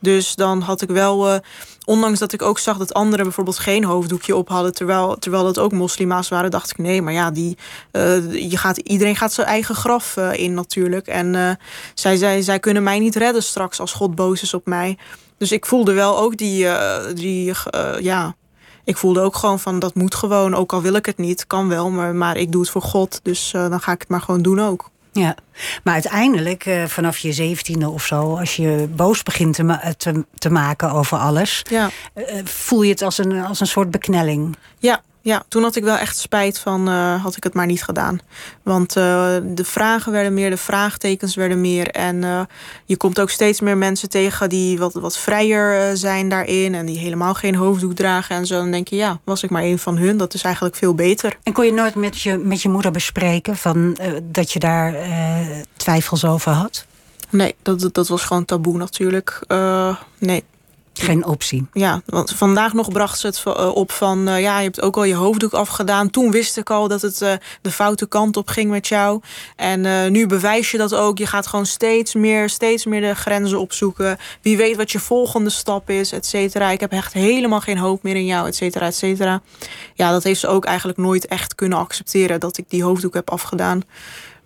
Dus dan had ik wel ondanks dat ik ook zag dat anderen bijvoorbeeld geen hoofddoekje op hadden, terwijl, terwijl dat ook moslima's waren, dacht ik nee, maar ja, die, uh, je gaat, iedereen gaat zijn eigen graf uh, in natuurlijk. En uh, zij, zij, zij kunnen mij niet redden straks als God boos is op mij. Dus ik voelde wel ook die, die ja, ik voelde ook gewoon van dat moet gewoon, ook al wil ik het niet, kan wel, maar, maar ik doe het voor God, dus dan ga ik het maar gewoon doen ook. Ja, maar uiteindelijk, uh, vanaf je zeventiende of zo, als je boos begint te, te, te maken over alles, ja. uh, voel je het als een, als een soort beknelling. Ja, ja, toen had ik wel echt spijt van, uh, had ik het maar niet gedaan. Want uh, de vragen werden meer, de vraagtekens werden meer. En uh, je komt ook steeds meer mensen tegen die wat, wat vrijer zijn daarin. En die helemaal geen hoofddoek dragen en zo. Dan denk je, ja, was ik maar een van hun. Dat is eigenlijk veel beter. En kon je nooit met je, met je moeder bespreken van, dat je daar twijfels over had? Nee, dat, dat was gewoon taboe natuurlijk. nee, geen optie. Ja, want vandaag nog bracht ze het eh, op van... Uh, ja, je hebt ook al je hoofddoek afgedaan. Toen wist ik al dat het uh, de foute kant op ging met jou. En uh, nu bewijs je dat ook. Je gaat gewoon steeds meer, steeds meer de grenzen opzoeken. Wie weet wat je volgende stap is, et cetera. Ik heb echt helemaal geen hoop meer in jou, et cetera, et cetera. Ja, dat heeft ze ook eigenlijk nooit echt kunnen accepteren... dat ik die hoofddoek heb afgedaan.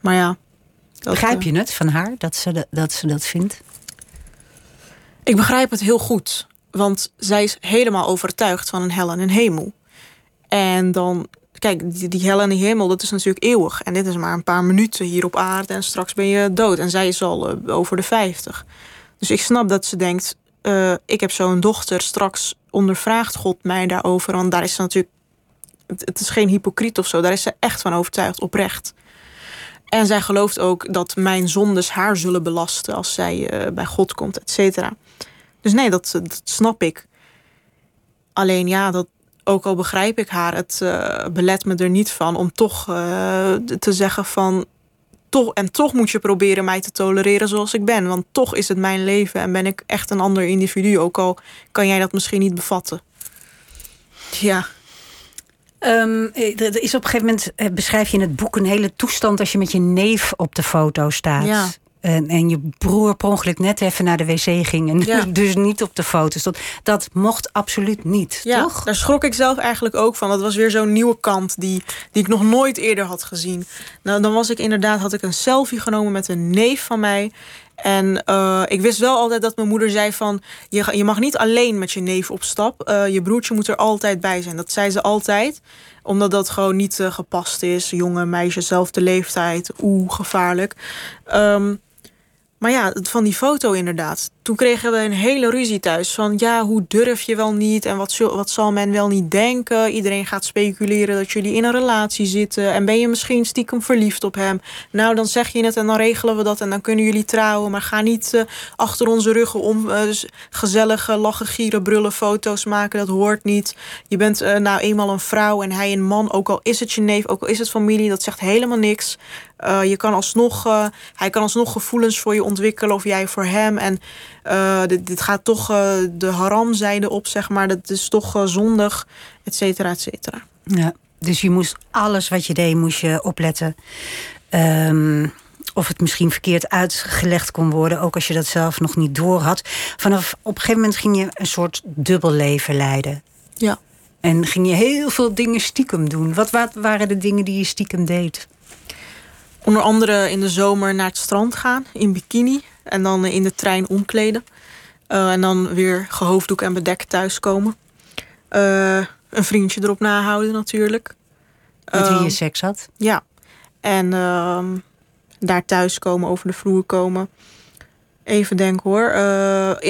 Maar ja... Dat, Begrijp je het van haar, dat ze, dat, ze dat vindt? Ik begrijp het heel goed, want zij is helemaal overtuigd van een hel en een hemel. En dan, kijk, die, die hel en die hemel, dat is natuurlijk eeuwig. En dit is maar een paar minuten hier op aarde en straks ben je dood. En zij is al uh, over de 50. Dus ik snap dat ze denkt, uh, ik heb zo'n dochter, straks ondervraagt God mij daarover. Want daar is ze natuurlijk, het, het is geen hypocriet of zo, daar is ze echt van overtuigd, oprecht. En zij gelooft ook dat mijn zondes haar zullen belasten als zij uh, bij God komt, et cetera. Dus nee, dat, dat, snap ik. Alleen ja, dat, ook al begrijp ik haar, het uh, belet me er niet van om toch te zeggen van. Toch, en toch moet je proberen mij te tolereren zoals ik ben. Want toch is het mijn leven en ben ik echt een ander individu. Ook al kan jij dat misschien niet bevatten. Ja. Um, er is op een gegeven moment, eh, beschrijf je in het boek een hele toestand als je met je neef op de foto staat. Ja. En, en je broer per ongeluk net even naar de wc ging en ja. dus niet op de foto stond. Dat mocht absoluut niet, ja, toch? Daar schrok ik zelf eigenlijk ook van. Dat was weer zo'n nieuwe kant die, die ik nog nooit eerder had gezien. Nou, dan was ik inderdaad, had ik een selfie genomen met een neef van mij. En uh, ik wist wel altijd dat mijn moeder zei van... je, je mag niet alleen met je neef op stap. Uh, je broertje moet er altijd bij zijn. Dat zei ze altijd. Omdat dat gewoon niet uh, gepast is. Jonge meisje, zelfde leeftijd. Oeh, gevaarlijk. Um, maar ja, van die foto inderdaad. Toen kregen we een hele ruzie thuis. Van ja, hoe durf je wel niet? En wat, wat zal men wel niet denken? Iedereen gaat speculeren dat jullie in een relatie zitten. En ben je misschien stiekem verliefd op hem? Nou, dan zeg je het en dan regelen we dat. En dan kunnen jullie trouwen. Maar ga niet uh, achter onze ruggen om dus gezellige lachen, gieren, brullen, foto's maken. Dat hoort niet. Je bent uh, nou eenmaal een vrouw en hij een man. Ook al is het je neef, ook al is het familie. Dat zegt helemaal niks. Je kan alsnog, hij kan alsnog gevoelens voor je ontwikkelen of jij voor hem. En uh, dit, dit, gaat toch de haramzijde op, zeg maar. Dat is toch zondig, et cetera, et cetera. Ja, dus je moest alles wat je deed, moest je opletten. Um, of het misschien verkeerd uitgelegd kon worden, ook als je dat zelf nog niet door had. Vanaf op een gegeven moment ging je een soort dubbel leven leiden. Ja. En ging je heel veel dingen stiekem doen. Wat, wat waren de dingen die je stiekem deed? Onder andere in de zomer naar het strand gaan in bikini. En dan in de trein omkleden. Uh, en dan weer gehoofddoek en bedekt thuiskomen. Uh, een vriendje erop nahouden natuurlijk. Met wie je ehm, seks had? Ja. En uh, daar thuiskomen, over de vloer komen. Even denken hoor.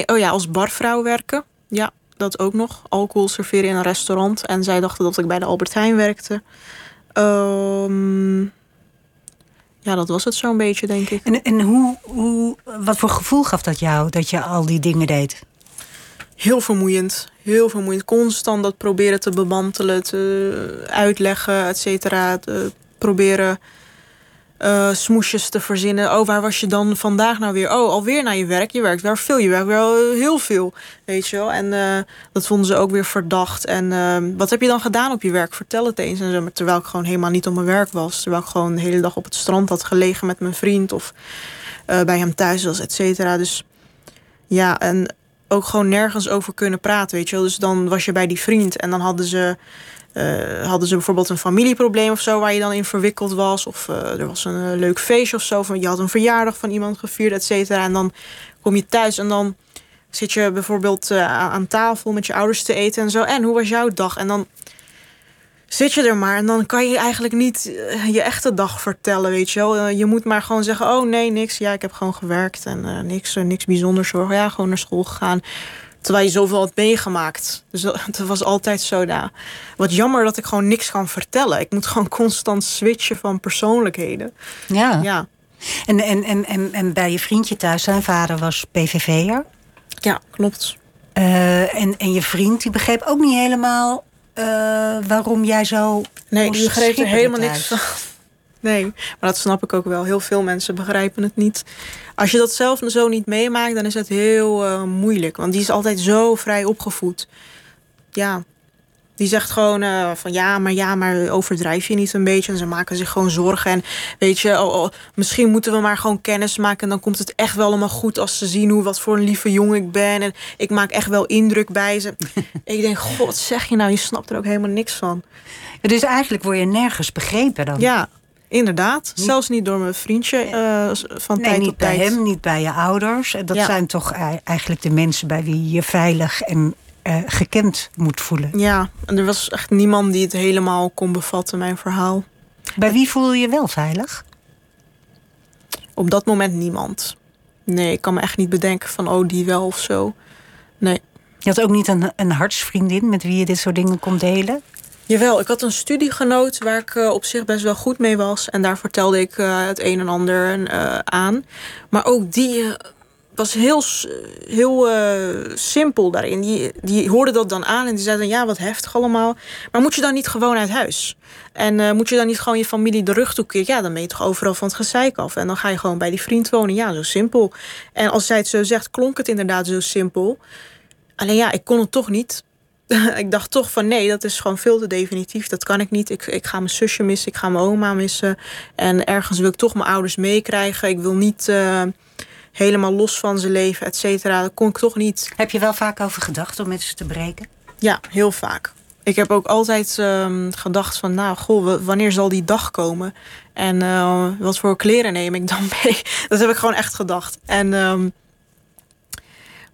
Oh ja, als barvrouw werken. Ja, dat ook nog. Alcohol serveren in een restaurant. En zij dachten dat ik bij de Albert Heijn werkte. Ehm ja, dat was het zo'n beetje, denk ik. En, en hoe, hoe, wat voor gevoel gaf dat jou, dat je al die dingen deed? heel vermoeiend. Heel vermoeiend. Constant dat proberen te bemantelen, te uitleggen, et cetera. Te proberen uh, smoesjes te verzinnen. Oh, waar was je dan vandaag nou weer? Oh, alweer naar je werk. Je werkt wel veel. Je werkt wel heel veel. Weet je wel. En uh, dat vonden ze ook weer verdacht. En uh, wat heb je dan gedaan op je werk? Vertel het eens. En zo, terwijl ik gewoon helemaal niet op mijn werk was. Terwijl ik gewoon de hele dag op het strand had gelegen met mijn vriend. Of bij hem thuis was, et cetera. Dus ja, en ook gewoon nergens over kunnen praten, weet je wel. Dus dan was je bij die vriend en dan hadden ze uh, hadden ze bijvoorbeeld een familieprobleem of zo waar je dan in verwikkeld was. Of uh, er was een uh, leuk feestje of zo. Van, je had een verjaardag van iemand gevierd, et cetera. En dan kom je thuis en dan zit je bijvoorbeeld aan tafel met je ouders te eten en zo. En hoe was jouw dag? En dan zit je er maar en dan kan je eigenlijk niet je echte dag vertellen, weet je wel. je moet maar gewoon zeggen, oh nee, niks. Ja, ik heb gewoon gewerkt en niks, niks bijzonders hoor. Ja, gewoon naar school gegaan. Terwijl je zoveel had meegemaakt. Dus dat, was altijd zo daar. Wat jammer dat ik gewoon niks kan vertellen. Ik moet gewoon constant switchen van persoonlijkheden. Ja. ja. En, en, en, en, en bij je vriendje thuis, zijn vader was PVV'er. Ja, klopt. Uh, en, en je vriend, die begreep ook niet helemaal uh, waarom jij zo. Nee, die begreep er helemaal niks van. Nee, maar dat snap ik ook wel. Heel veel mensen begrijpen het niet. Als je dat zelf zo niet meemaakt, dan is het heel uh, moeilijk. Want die is altijd zo vrij opgevoed. Ja, die zegt gewoon uh, van ja, maar ja, maar overdrijf je niet een beetje. En ze maken zich gewoon zorgen. En weet je, oh, oh, misschien moeten we maar gewoon kennis maken. En dan komt het echt wel allemaal goed als ze zien hoe wat voor een lieve jongen ik ben. En ik maak echt wel indruk bij ze. ik denk, god, zeg je nou? Je snapt er ook helemaal niks van. Dus eigenlijk word je nergens begrepen dan? Ja, Inderdaad, niet, zelfs niet door mijn vriendje uh, van nee, tijd niet tot bij tijd. hem, niet bij je ouders. Dat Ja. zijn toch eigenlijk de mensen bij wie je je veilig en uh, gekend moet voelen. Ja, en er was echt niemand die het helemaal kon bevatten, mijn verhaal. Bij wie voel je je wel veilig? Op dat moment niemand. Nee, ik kan me echt niet bedenken van oh, die wel of zo. Nee. Je had ook niet een, een hartsvriendin met wie je dit soort dingen kon delen? Jawel, ik had een studiegenoot waar ik uh, op zich best wel goed mee was. En daar vertelde ik uh, het een en ander uh, aan. Maar ook die was heel, heel simpel daarin. Die, die hoorde dat dan aan en die zei dan... ja, wat heftig allemaal. Maar moet je dan niet gewoon uit huis? En moet je dan niet gewoon je familie de rug toekeren? Ja, dan ben je toch overal van het gezeik af. En dan ga je gewoon bij die vriend wonen. Ja, zo simpel. En als zij het zo zegt, klonk het inderdaad zo simpel. Alleen ja, ik kon het toch niet ik dacht toch van nee, dat is gewoon veel te definitief. Dat kan ik niet. Ik, ik ga mijn zusje missen, ik ga mijn oma missen. En ergens wil ik toch mijn ouders meekrijgen. Ik wil niet uh, helemaal los van ze leven, et cetera. Dat kon ik toch niet. Heb je wel vaak over gedacht om met ze te breken? Ja, heel vaak. Ik heb ook altijd um, gedacht van, nou, goh, wanneer zal die dag komen? En uh, wat voor kleren neem ik dan mee? Dat heb ik gewoon echt gedacht. En... Um,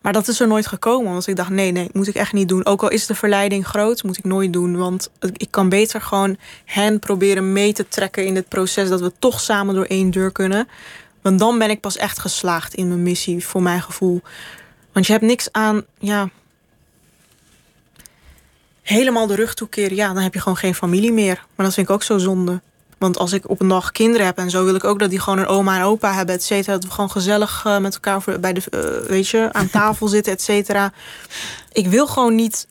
maar dat is er nooit gekomen. Want ik dacht, nee, nee, moet ik echt niet doen. Ook al is de verleiding groot, moet ik nooit doen. Want ik kan beter gewoon hen proberen mee te trekken in het proces... dat we toch samen door één deur kunnen. Want dan ben ik pas echt geslaagd in mijn missie, voor mijn gevoel. Want je hebt niks aan, ja... helemaal de rug toekeren. Ja, dan heb je gewoon geen familie meer. Maar dat vind ik ook zo zonde. Want als ik op een dag kinderen heb en zo, wil ik ook dat die gewoon een oma en opa hebben, et cetera. Dat we gewoon gezellig uh, met elkaar bij de, uh, weet je, aan tafel zitten, et cetera. Ik wil gewoon niet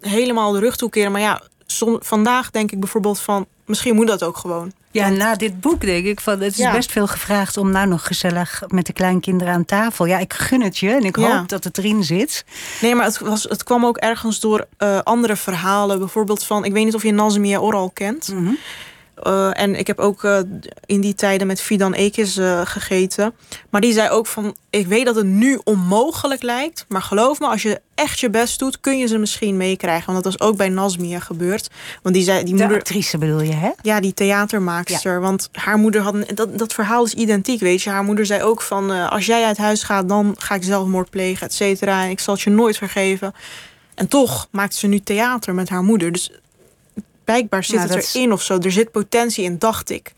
helemaal de rug toekeren. Maar ja, som, vandaag denk ik bijvoorbeeld van, misschien moet dat ook gewoon. Ja, na dit boek denk ik van, het is ja. best veel gevraagd om nou nog gezellig met de kleinkinderen aan tafel. Ja, ik gun het je en ik Ja. hoop dat het erin zit. Nee, maar het, was, het kwam ook ergens door uh, andere verhalen. Bijvoorbeeld van, ik weet niet of je Nazimia Oral kent. Mhm. Uh, en ik heb ook uh, in die tijden met Fidan Ekis uh, gegeten. Maar die zei ook van, ik weet dat het nu onmogelijk lijkt. Maar geloof me, als je echt je best doet, kun je ze misschien meekrijgen. Want dat was ook bij Nazmia gebeurd. Want die zei, die De moeder, actrice bedoel je, hè? ja, die theatermaakster. Ja. Want haar moeder had, dat, dat verhaal is identiek, weet je. Haar moeder zei ook van, als jij uit huis gaat, dan ga ik zelfmoord plegen, et cetera. En ik zal het je nooit vergeven. En toch maakt ze nu theater met haar moeder. Dus blijkbaar zit Ja, het is- erin of zo. Er zit potentie in, dacht ik.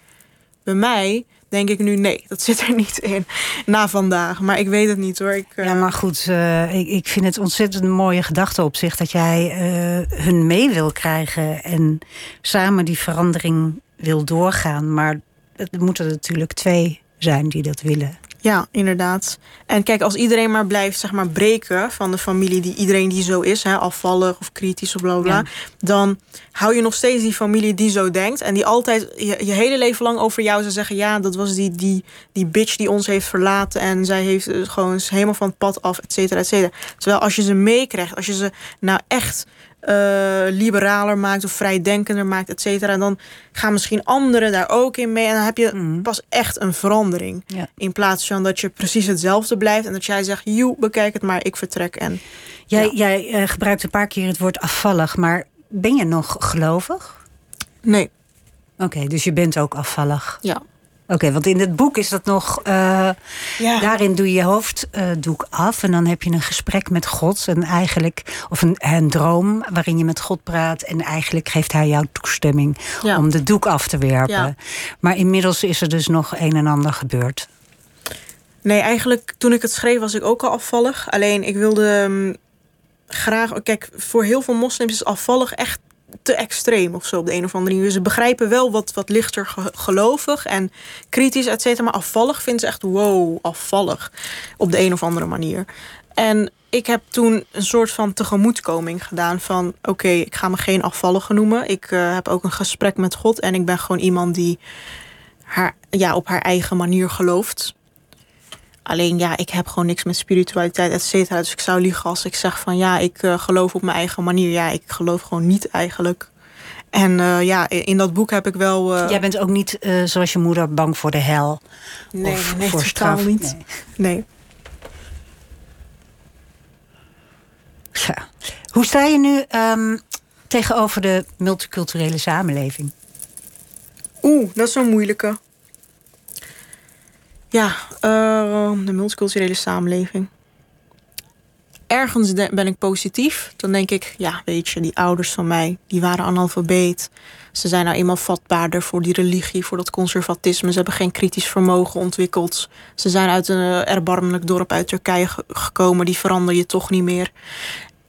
Bij mij denk ik nu, nee, dat zit er niet in. Na vandaag. Maar ik weet het niet hoor. Ik, uh, Ja, maar goed, uh, ik, ik vind het ontzettend mooie gedachte op zich... dat jij uh, hun mee wil krijgen en samen die verandering wil doorgaan. Maar het moeten natuurlijk twee zijn die dat willen. Ja, inderdaad. En kijk, als iedereen maar blijft zeg maar, breken van de familie, die iedereen die zo is, hè, afvallig of kritisch of bla bla, Ja. dan hou je nog steeds die familie die zo denkt. En die altijd je, je hele leven lang over jou zou zeggen: ja, dat was die, die, die bitch die ons heeft verlaten. En zij heeft eh, gewoon helemaal van het pad af, et cetera, et cetera. Terwijl als je ze meekrijgt, als je ze nou echt eh, liberaler maakt of vrijdenkender maakt, et cetera, dan gaan misschien anderen daar ook in mee. En dan heb je Mhm. pas echt een verandering. Ja. In plaats van dat je precies hetzelfde blijft en dat jij zegt: joe, bekijk het maar, ik vertrek. En Jij, Ja. jij eh, gebruikt een paar keer het woord afvallig, maar ben je nog gelovig? nee, Oké, dus je bent ook afvallig. ja. Oké, want in het boek is dat nog. eh, Ja. Daarin doe je je hoofddoek af en dan heb je een gesprek met God. En eigenlijk, of een, een droom waarin je met God praat. En eigenlijk geeft hij jou toestemming Ja. om de doek af te werpen. Ja. Maar inmiddels is er dus nog een en ander gebeurd. Nee, eigenlijk toen ik het schreef was ik ook al afvallig. Alleen ik wilde mm, graag... Kijk, voor heel veel moslims is afvallig echt te extreem of zo op de een of andere manier. Ze begrijpen wel wat, wat lichter ge- gelovig en kritisch, et cetera. Maar afvallig vinden ze echt wow, afvallig. Op de een of andere manier. En ik heb toen een soort van tegemoetkoming gedaan van... oké, ik ga me geen afvallige noemen. Ik eh, heb ook een gesprek met God en ik ben gewoon iemand die haar, ja, op haar eigen manier gelooft. Alleen ja, ik heb gewoon niks met spiritualiteit, et cetera. Dus ik zou liegen als ik zeg van ja, ik eh, geloof op mijn eigen manier. Ja, ik geloof gewoon niet eigenlijk. En eh, ja, in dat boek heb ik wel. eh, Jij bent ook niet, zoals je moeder, bang voor de hel. nee, of nee, voor straf. niet. Nee. Nee. Ja. Hoe sta je nu ehm, tegenover de multiculturele samenleving? Oeh, dat is een moeilijke. Ja, eh, de multiculturele samenleving. Ergens ben ik positief. Dan denk ik, ja, weet je, die ouders van mij, die waren analfabeet. Ze zijn nou eenmaal vatbaarder voor die religie, voor dat conservatisme. Ze hebben geen kritisch vermogen ontwikkeld. Ze zijn uit een eh, erbarmelijk dorp uit Turkije ge- gekomen. Die verander je toch niet meer.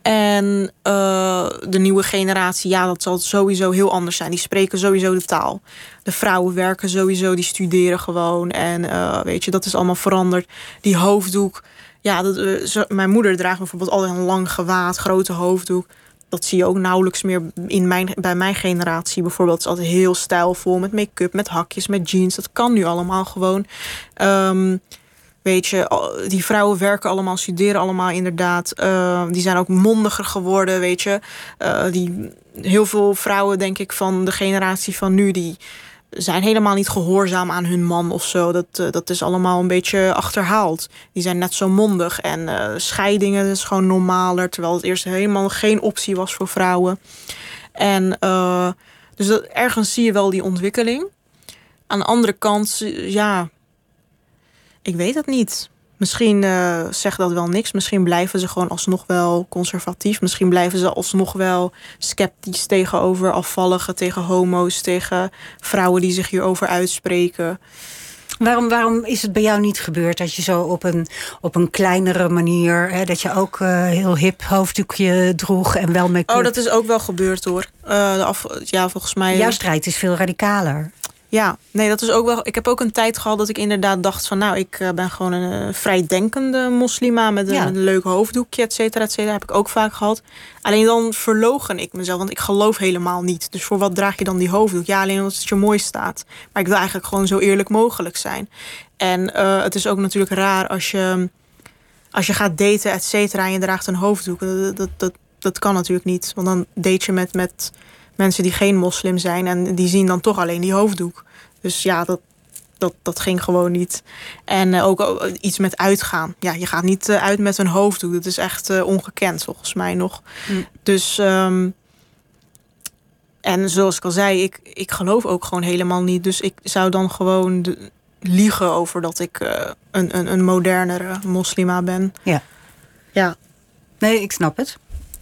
En eh, de nieuwe generatie, ja, dat zal sowieso heel anders zijn. Die spreken sowieso de taal. De vrouwen werken sowieso, die studeren gewoon. En eh, weet je, dat is allemaal veranderd. Die hoofddoek. Ja, dat, eh, mijn moeder draagt bijvoorbeeld altijd een lang gewaad, grote hoofddoek. Dat zie je ook nauwelijks meer in mijn, bij mijn generatie. Bijvoorbeeld het is altijd heel stijlvol met make-up, met hakjes, met jeans. Dat kan nu allemaal gewoon. Ehm, Weet je, die vrouwen werken allemaal, studeren allemaal inderdaad. Eh, die zijn ook mondiger geworden, weet je. Eh, die, heel veel vrouwen, denk ik, van de generatie van nu... die zijn helemaal niet gehoorzaam aan hun man of zo. Dat, eh, dat is allemaal een beetje achterhaald. Die zijn net zo mondig. En scheidingen is gewoon normaler... terwijl het eerst helemaal geen optie was voor vrouwen. En dus dat, ergens zie je wel die ontwikkeling. Aan de andere kant, ja ik weet het niet. Misschien uh, zegt dat wel niks. Misschien blijven ze gewoon alsnog wel conservatief. Misschien blijven ze alsnog wel sceptisch tegenover afvalligen, tegen homo's, tegen vrouwen die zich hierover uitspreken. Waarom, waarom is het bij jou niet gebeurd dat je zo op een, op een kleinere manier, hè, dat je ook uh, heel hip hoofddoekje droeg en wel met. Oh, dat is ook wel gebeurd hoor. Uh, de af, ja, volgens mij. Jouw strijd is veel radicaler. Ja, nee, dat is ook wel. Ik heb ook een tijd gehad dat ik inderdaad dacht van, nou, ik ben gewoon een uh, vrijdenkende moslima met een, ja. met een leuk hoofddoekje, et cetera, et cetera. Heb ik ook vaak gehad. Alleen dan verlogen ik mezelf, want ik geloof helemaal niet. Dus voor wat draag je dan die hoofddoek? Ja, alleen omdat het je mooi staat. Maar ik wil eigenlijk gewoon zo eerlijk mogelijk zijn. En uh, het is ook natuurlijk raar als je, als je gaat daten, et cetera, en je draagt een hoofddoek. Dat, dat, dat, dat kan natuurlijk niet, want dan date je met. met mensen die geen moslim zijn en die zien dan toch alleen die hoofddoek. Dus ja, dat, dat, dat ging gewoon niet. En uh, ook uh, iets met uitgaan. Ja, je gaat niet uh, uit met een hoofddoek. Dat is echt ongekend volgens mij nog. Mm. Dus um, en zoals ik al zei, ik, ik geloof ook gewoon helemaal niet. Dus ik zou dan gewoon de, liegen over dat ik een, een, een modernere moslima ben. Ja. Ja. Nee, ik snap het.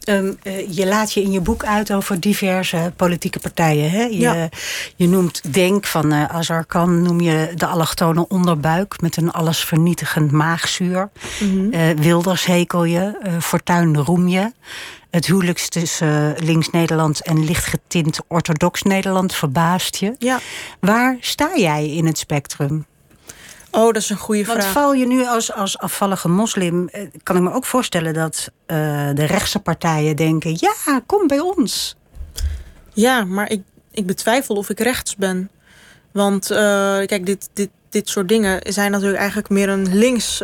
Um, uh, je laat je in je boek uit over diverse politieke partijen. Hè? Je, ja. je noemt Denk van uh, Azarkan, noem je de allochtone onderbuik met een allesvernietigend maagzuur. Mhm. Mm -hmm. uh, Wilders hekel je, Fortuin roem je. Het huwelijks tussen links-Nederland en lichtgetint orthodox Nederland verbaast je. Ja. Waar sta jij in het spectrum? Oh, dat is een goede Want vraag. val je nu als, als afvallige moslim, eh, kan ik me ook voorstellen dat eh, de rechtse partijen denken: ja, kom bij ons. Ja, maar ik, ik betwijfel of ik rechts ben. Want eh, kijk, dit, dit, dit soort dingen zijn natuurlijk eigenlijk meer een links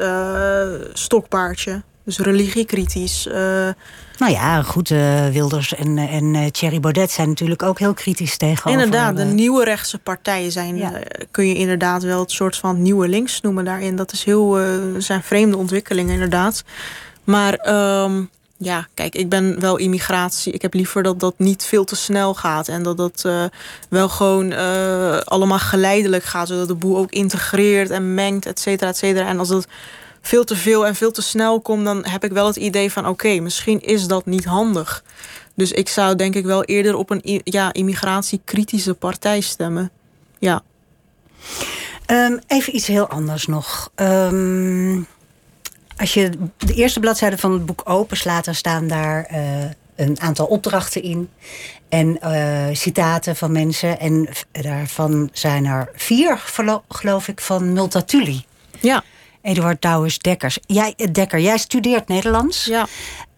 stokpaardje. Dus religiekritisch. eh, Nou ja, goed, eh, Wilders en, en eh, Thierry Baudet zijn natuurlijk ook heel kritisch tegenover. inderdaad, de nieuwe rechtse partijen zijn, Ja. kun je inderdaad wel het soort van nieuwe links noemen daarin. Dat is heel, zijn vreemde ontwikkelingen inderdaad. Maar ehm, ja, kijk, ik ben wel immigratie. Ik heb liever dat dat niet veel te snel gaat. En dat dat wel gewoon allemaal geleidelijk gaat. Zodat de boel ook integreert en mengt, et cetera, et cetera. En als dat veel te veel en veel te snel komt... dan heb ik wel het idee van... oké, misschien is dat niet handig. Dus ik zou denk ik wel eerder op een ja, immigratiekritische partij stemmen. Ja. Ehm, even iets heel anders nog. Ehm, als je de eerste bladzijde van het boek openslaat, dan staan daar eh, een aantal opdrachten in. En eh, citaten van mensen. En daarvan zijn er vier, geloof ik, van Multatuli. Ja, Eduard Douwes Dekkers. Jij, eh, Dekker, jij studeert Nederlands. ja.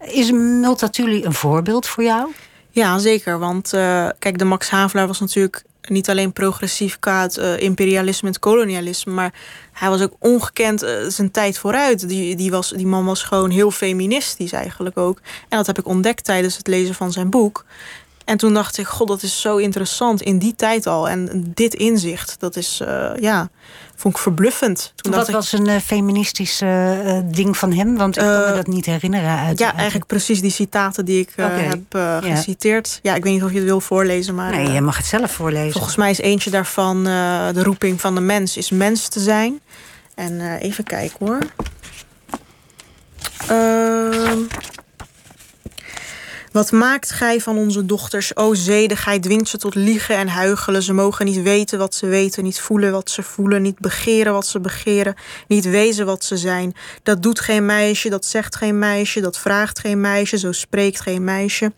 Is Multatuli een voorbeeld voor jou? Ja, zeker. Want eh, kijk, de Max Havelaar was natuurlijk niet alleen progressief qua het eh, imperialisme en het kolonialisme, maar hij was ook ongekend zijn tijd vooruit. Die, die, was, die man was gewoon heel feministisch eigenlijk ook. En dat heb ik ontdekt tijdens het lezen van zijn boek. En toen dacht ik, god, dat is zo interessant in die tijd al. En dit inzicht, dat is, eh, ja, vond ik verbluffend. Toen Wat dacht ik, was een eh, feministisch eh, ding van hem? Want ik kan me dat niet herinneren. Uit, ja, uit- eigenlijk precies die citaten die ik heb Ja. geciteerd. Ja, ik weet niet of je het wil voorlezen, maar... Nee, je mag het zelf voorlezen. Volgens mij is eentje daarvan de roeping van de mens is mens te zijn. En even kijken hoor. Wat maakt gij van onze dochters, o zedigheid, dwingt ze tot liegen en huichelen. Ze mogen niet weten wat ze weten, niet voelen wat ze voelen, niet begeren wat ze begeren, niet wezen wat ze zijn. Dat doet geen meisje, dat zegt geen meisje, dat vraagt geen meisje, zo spreekt geen meisje.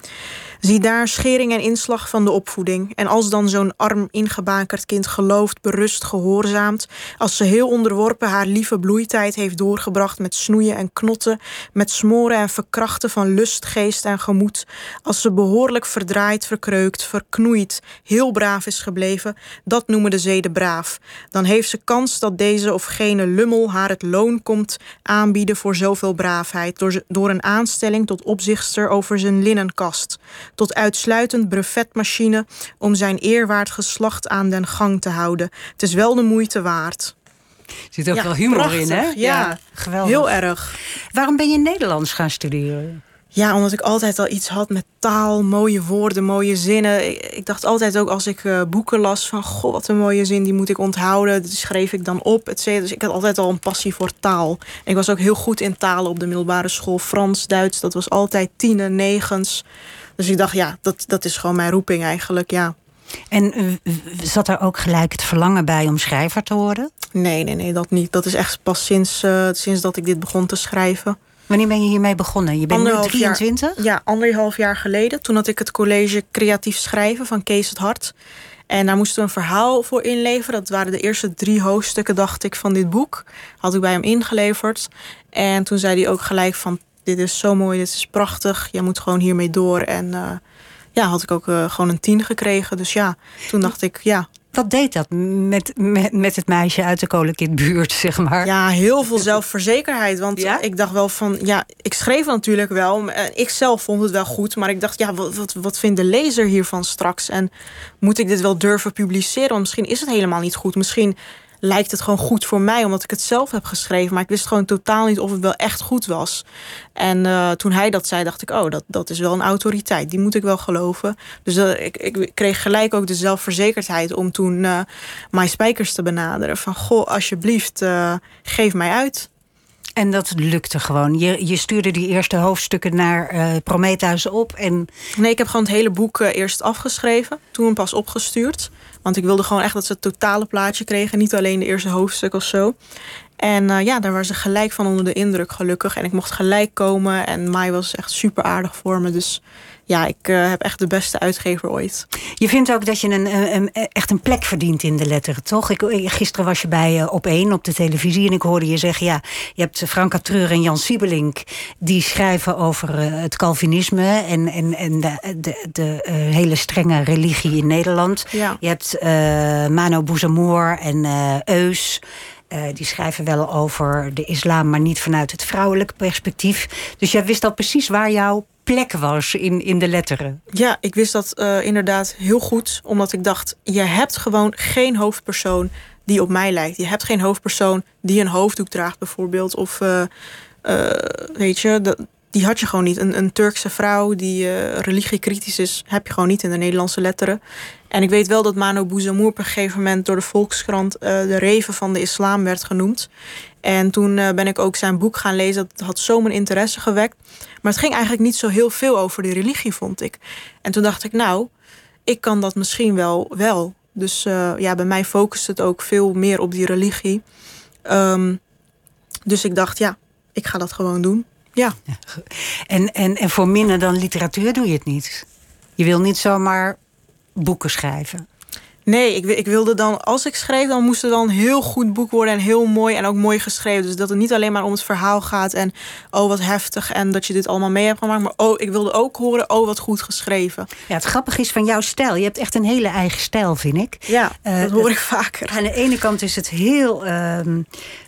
Zie daar schering en inslag van de opvoeding. En als dan zo'n arm ingebakerd kind gelooft, berust, gehoorzaamt, als ze heel onderworpen haar lieve bloeitijd heeft doorgebracht met snoeien en knotten, met smoren en verkrachten van lust, geest en gemoed, als ze behoorlijk verdraaid, verkreukt, verknoeid, heel braaf is gebleven, dat noemen de zeden braaf. Dan heeft ze kans dat deze of gene lummel haar het loon komt aanbieden voor zoveel braafheid, door, door een aanstelling tot opzichtster over zijn linnenkast, tot uitsluitend brevetmachine om zijn eerwaard geslacht aan den gang te houden. Het is wel de moeite waard. Er zit ook Ja, wel humor prachtig, in, hè? ja. geweldig. Heel erg. Waarom ben je Nederlands gaan studeren? Ja, omdat ik altijd al iets had met taal, mooie woorden, mooie zinnen. Ik, ik dacht altijd ook als ik eh, boeken las van... goh, wat een mooie zin, die moet ik onthouden. Die schreef ik dan op, et cetera. Dus ik had altijd al een passie voor taal. En ik was ook heel goed in talen op de middelbare school. Frans, Duits, dat was altijd tienen, negens. Dus ik dacht, ja, dat, dat is gewoon mijn roeping eigenlijk, ja. En zat er ook gelijk het verlangen bij om schrijver te worden? Nee, nee, nee, dat niet. Dat is echt pas sinds, eh, sinds dat ik dit begon te schrijven. Wanneer ben je hiermee begonnen? Je bent nu Anderhalf jaar. 23? Ja, anderhalf jaar geleden. Toen had ik het college Creatief Schrijven van Kees het Hart. En daar moesten we een verhaal voor inleveren. Dat waren de eerste drie hoofdstukken, dacht ik, van dit boek. Had ik bij hem ingeleverd. En toen zei hij ook gelijk van... dit is zo mooi, dit is prachtig. Jij moet gewoon hiermee door. En eh, ja, had ik ook eh, gewoon een tien gekregen. Dus ja, toen dacht ik, ja, Wat deed dat met, met, met het meisje uit de kolenkindbuurt, zeg maar? Ja, heel veel zelfverzekerheid. Want Ja? ik dacht wel van, ja, ik schreef natuurlijk wel. En ik zelf vond het wel goed. Maar ik dacht, ja, wat, wat, wat vindt de lezer hiervan straks? En moet ik dit wel durven publiceren? Want misschien is het helemaal niet goed. Misschien lijkt het gewoon goed voor mij, omdat ik het zelf heb geschreven. Maar ik wist gewoon totaal niet of het wel echt goed was. En eh, toen hij dat zei, dacht ik, oh, dat, dat is wel een autoriteit. Die moet ik wel geloven. Dus eh, ik, ik kreeg gelijk ook de zelfverzekerdheid om toen eh My Spijkers te benaderen. Van, goh, alsjeblieft, geef mij uit. En dat lukte gewoon. Je, je stuurde die eerste hoofdstukken naar Prometheus op. En Nee, ik heb gewoon het hele boek eerst afgeschreven. Toen pas opgestuurd. Want ik wilde gewoon echt dat ze het totale plaatje kregen. Niet alleen de eerste hoofdstuk of zo. En eh, ja, daar waren ze gelijk van onder de indruk, gelukkig. En ik mocht gelijk komen. En Mai was echt super aardig voor me. Dus ja, ik uh, heb echt de beste uitgever ooit. Je vindt ook dat je een, een, echt een plek verdient in de letteren, toch? Ik, gisteren was je bij uh, Op 1 op de televisie en ik hoorde je zeggen... ja, je hebt Franka Treur en Jan Siebelink... die schrijven over uh, het Calvinisme en, en, en de, de, de hele strenge religie in Nederland. Ja. Je hebt Mano Bouzamour en Eus... Uh, die schrijven wel over de islam, maar niet vanuit het vrouwelijke perspectief. Dus jij wist al precies waar jouw plek was in, in de letteren. Ja, ik wist dat uh, inderdaad heel goed. Omdat ik dacht, je hebt gewoon geen hoofdpersoon die op mij lijkt. Je hebt geen hoofdpersoon die een hoofddoek draagt bijvoorbeeld. Of uh, weet je, dat, die had je gewoon niet. Een, een Turkse vrouw die uh, religiekritisch is, heb je gewoon niet in de Nederlandse letteren. En ik weet wel dat Mano Bouzamour op een gegeven moment door de Volkskrant uh, de reven van de islam werd genoemd. En toen uh, ben ik ook zijn boek gaan lezen. Dat had zo mijn interesse gewekt. Maar het ging eigenlijk niet zo heel veel over de religie, vond ik. En toen dacht ik, nou, ik kan dat misschien wel wel. Dus ja, bij mij focust het ook veel meer op die religie. Um, dus ik dacht, ja, ik ga dat gewoon doen. Ja. En, en, en voor minder dan literatuur doe je het niet. Je wil niet zomaar boeken schrijven. Nee, ik, ik, wilde dan, als ik schreef, dan moest het dan een heel goed boek worden en heel mooi en ook mooi geschreven. Dus dat het niet alleen maar om het verhaal gaat en oh wat heftig en dat je dit allemaal mee hebt gemaakt. Maar oh, ik wilde ook horen, oh wat goed geschreven. Ja, het grappige is van jouw stijl. Je hebt echt een hele eigen stijl, vind ik. Ja, uh, dat hoor ik vaker. Aan de ene kant is het heel uh,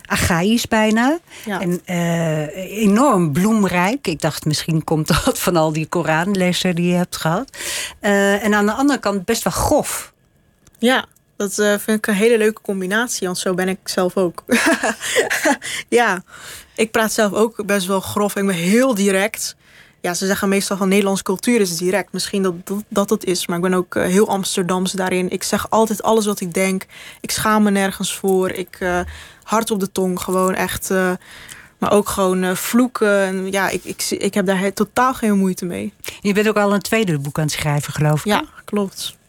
archaïs bijna. Ja. En uh, enorm bloemrijk. Ik dacht, misschien komt dat van al die Koranlessen die je hebt gehad. Uh, en aan de andere kant best wel grof. Ja, dat uh, vind ik een hele leuke combinatie, want zo ben ik zelf ook. ja, ik praat zelf ook best wel grof. Ik ben heel direct. Ja, ze zeggen meestal van Nederlandse cultuur is direct. Misschien dat dat, dat het is, maar ik ben ook uh, heel Amsterdams daarin. Ik zeg altijd alles wat ik denk. Ik schaam me nergens voor. Ik uh, hard op de tong, gewoon echt. maar ook gewoon vloeken. En ja, ik, ik, ik heb daar totaal geen moeite mee. Je bent ook al een tweede boek aan het schrijven, geloof ik. Ja, klopt.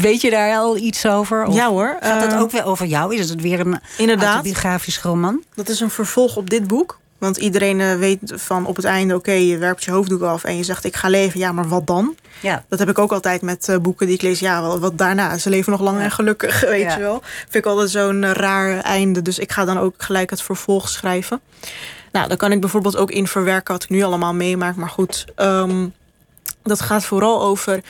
Weet je daar al iets over? Of ja hoor. Gaat het uh, ook weer over jou? Is het weer een inderdaad, autobiografisch roman? Dat is een vervolg op dit boek. Want iedereen uh, weet van op het einde, oké, okay, je werpt je hoofddoek af en je zegt ik ga leven. Ja, maar wat dan? Ja. Dat heb ik ook altijd met uh, boeken die ik lees. Ja, wat, wat daarna? Ze leven nog lang ja. en gelukkig, weet ja. je wel. Vind ik altijd zo'n raar einde. Dus ik ga dan ook gelijk het vervolg schrijven. Nou, dan kan ik bijvoorbeeld ook in verwerken wat ik nu allemaal meemaak. Maar goed, um, dat gaat vooral over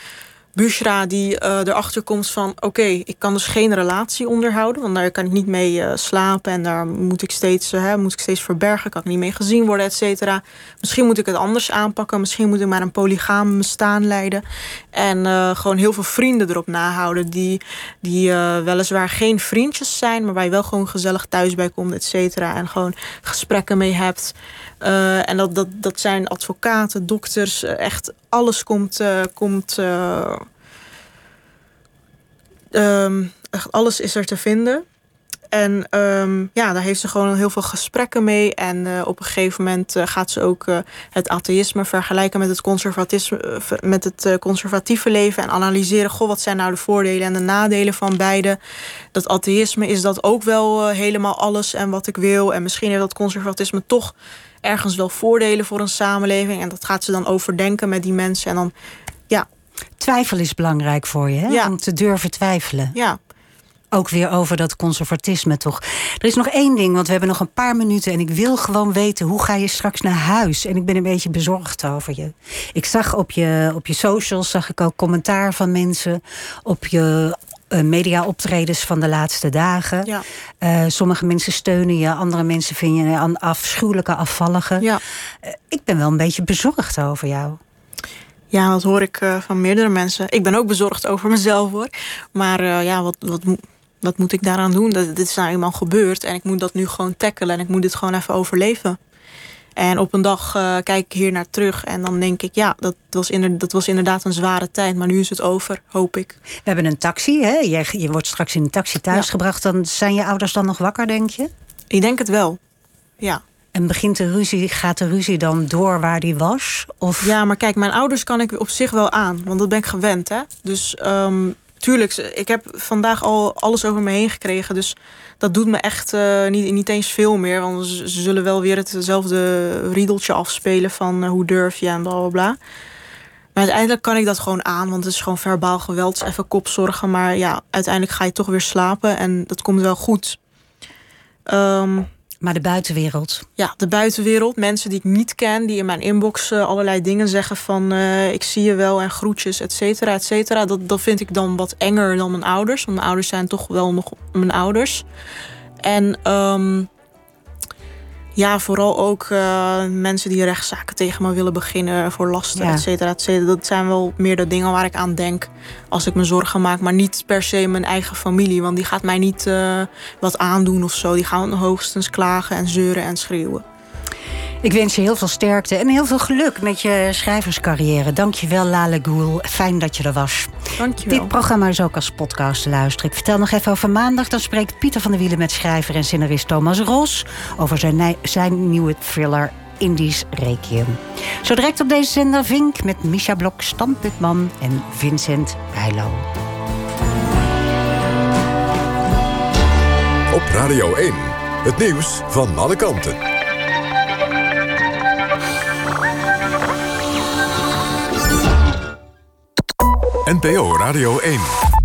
Bushra die uh, erachter komt van... oké, ik kan dus geen relatie onderhouden... want daar kan ik niet mee uh, slapen... en daar moet ik, steeds, uh, moet ik steeds verbergen... kan ik niet mee gezien worden, et cetera. Misschien moet ik het anders aanpakken... misschien moet ik maar een polygaam bestaan leiden... en gewoon heel veel vrienden erop nahouden... die, die weliswaar geen vriendjes zijn... maar waar je wel gewoon gezellig thuis bij komt, et cetera... en gewoon gesprekken mee hebt... En dat, dat, dat zijn advocaten, dokters, echt alles komt. Komt echt alles is er te vinden. En um, ja, daar heeft ze gewoon heel veel gesprekken mee. En uh, op een gegeven moment uh, gaat ze ook uh, het atheïsme vergelijken met het, conservatisme, met het conservatieve leven. En analyseren, goh, wat zijn nou de voordelen en de nadelen van beide. Dat atheïsme is dat ook wel helemaal alles en wat ik wil. En misschien heeft dat conservatisme toch ergens wel voordelen voor een samenleving. En dat gaat ze dan overdenken met die mensen. En dan, ja. Twijfel is belangrijk voor je, hè? Ja. om te durven twijfelen. Ja. Ook weer over dat conservatisme, toch? Er is nog één ding, want we hebben nog een paar minuten... en ik wil gewoon weten, hoe ga je straks naar huis? En ik ben een beetje bezorgd over je. Ik zag op je, op je socials zag ik ook commentaar van mensen... op je uh, media-optredens van de laatste dagen. Ja. Uh, sommige mensen steunen je, andere mensen vinden je een afschuwelijke afvallige. Ja. Uh, ik ben wel een beetje bezorgd over jou. Ja, dat hoor ik uh, van meerdere mensen. Ik ben ook bezorgd over mezelf hoor. Maar uh, ja, wat, wat, wat moet ik daaraan doen? Dat, dit is nou eenmaal gebeurd en ik moet dat nu gewoon tackelen en ik moet dit gewoon even overleven. En op een dag uh, kijk ik hier naar terug en dan denk ik, ja, dat was, inderdaad, dat was inderdaad een zware tijd, maar nu is het over, hoop ik. We hebben een taxi, hè? Je, je wordt straks in een taxi thuisgebracht. Ja. Dan zijn je ouders dan nog wakker, denk je? Ik denk het wel, ja. En begint de ruzie, gaat de ruzie dan door waar die was? Of? Ja, maar kijk, mijn ouders kan ik op zich wel aan, want dat ben ik gewend, hè. Dus um, tuurlijk, ik heb vandaag al alles over me heen gekregen. Dus dat doet me echt uh, niet, niet eens veel meer. Want ze, zullen wel weer hetzelfde riedeltje afspelen van uh, hoe durf je en bla bla bla. Maar uiteindelijk kan ik dat gewoon aan, want het is gewoon verbaal geweld. Even kopzorgen, maar ja, uiteindelijk ga je toch weer slapen en dat komt wel goed. Um, maar de buitenwereld? Ja, de buitenwereld. Mensen die ik niet ken, die in mijn inbox uh, allerlei dingen zeggen van uh, ik zie je wel en groetjes, et cetera, et cetera. Dat, dat vind ik dan wat enger dan mijn ouders. Want mijn ouders zijn toch wel nog mijn ouders. En um, ja, vooral ook uh, mensen die rechtszaken tegen me willen beginnen voor lasten, ja. et cetera, et cetera. Dat zijn wel meer de dingen waar ik aan denk als ik me zorgen maak. Maar niet per se mijn eigen familie, want die gaat mij niet uh, wat aandoen of zo. Die gaan hoogstens klagen en zeuren en schreeuwen. Ik wens je heel veel sterkte en heel veel geluk met je schrijverscarrière. Dank je wel, Lale Goel. Fijn dat je er was. Dank je wel. Dit programma is ook als podcast te luisteren. Ik vertel nog even over maandag. Dan spreekt Pieter van der Wielen met schrijver en scenarist Thomas Ros... over zijn, zijn nieuwe thriller Indisch Requiem. Zo direct op deze zender Vink met Misha Blok, Stan Putman en Vincent Bijlo. Op Radio 1, het nieuws van alle kanten. NPO Radio 1.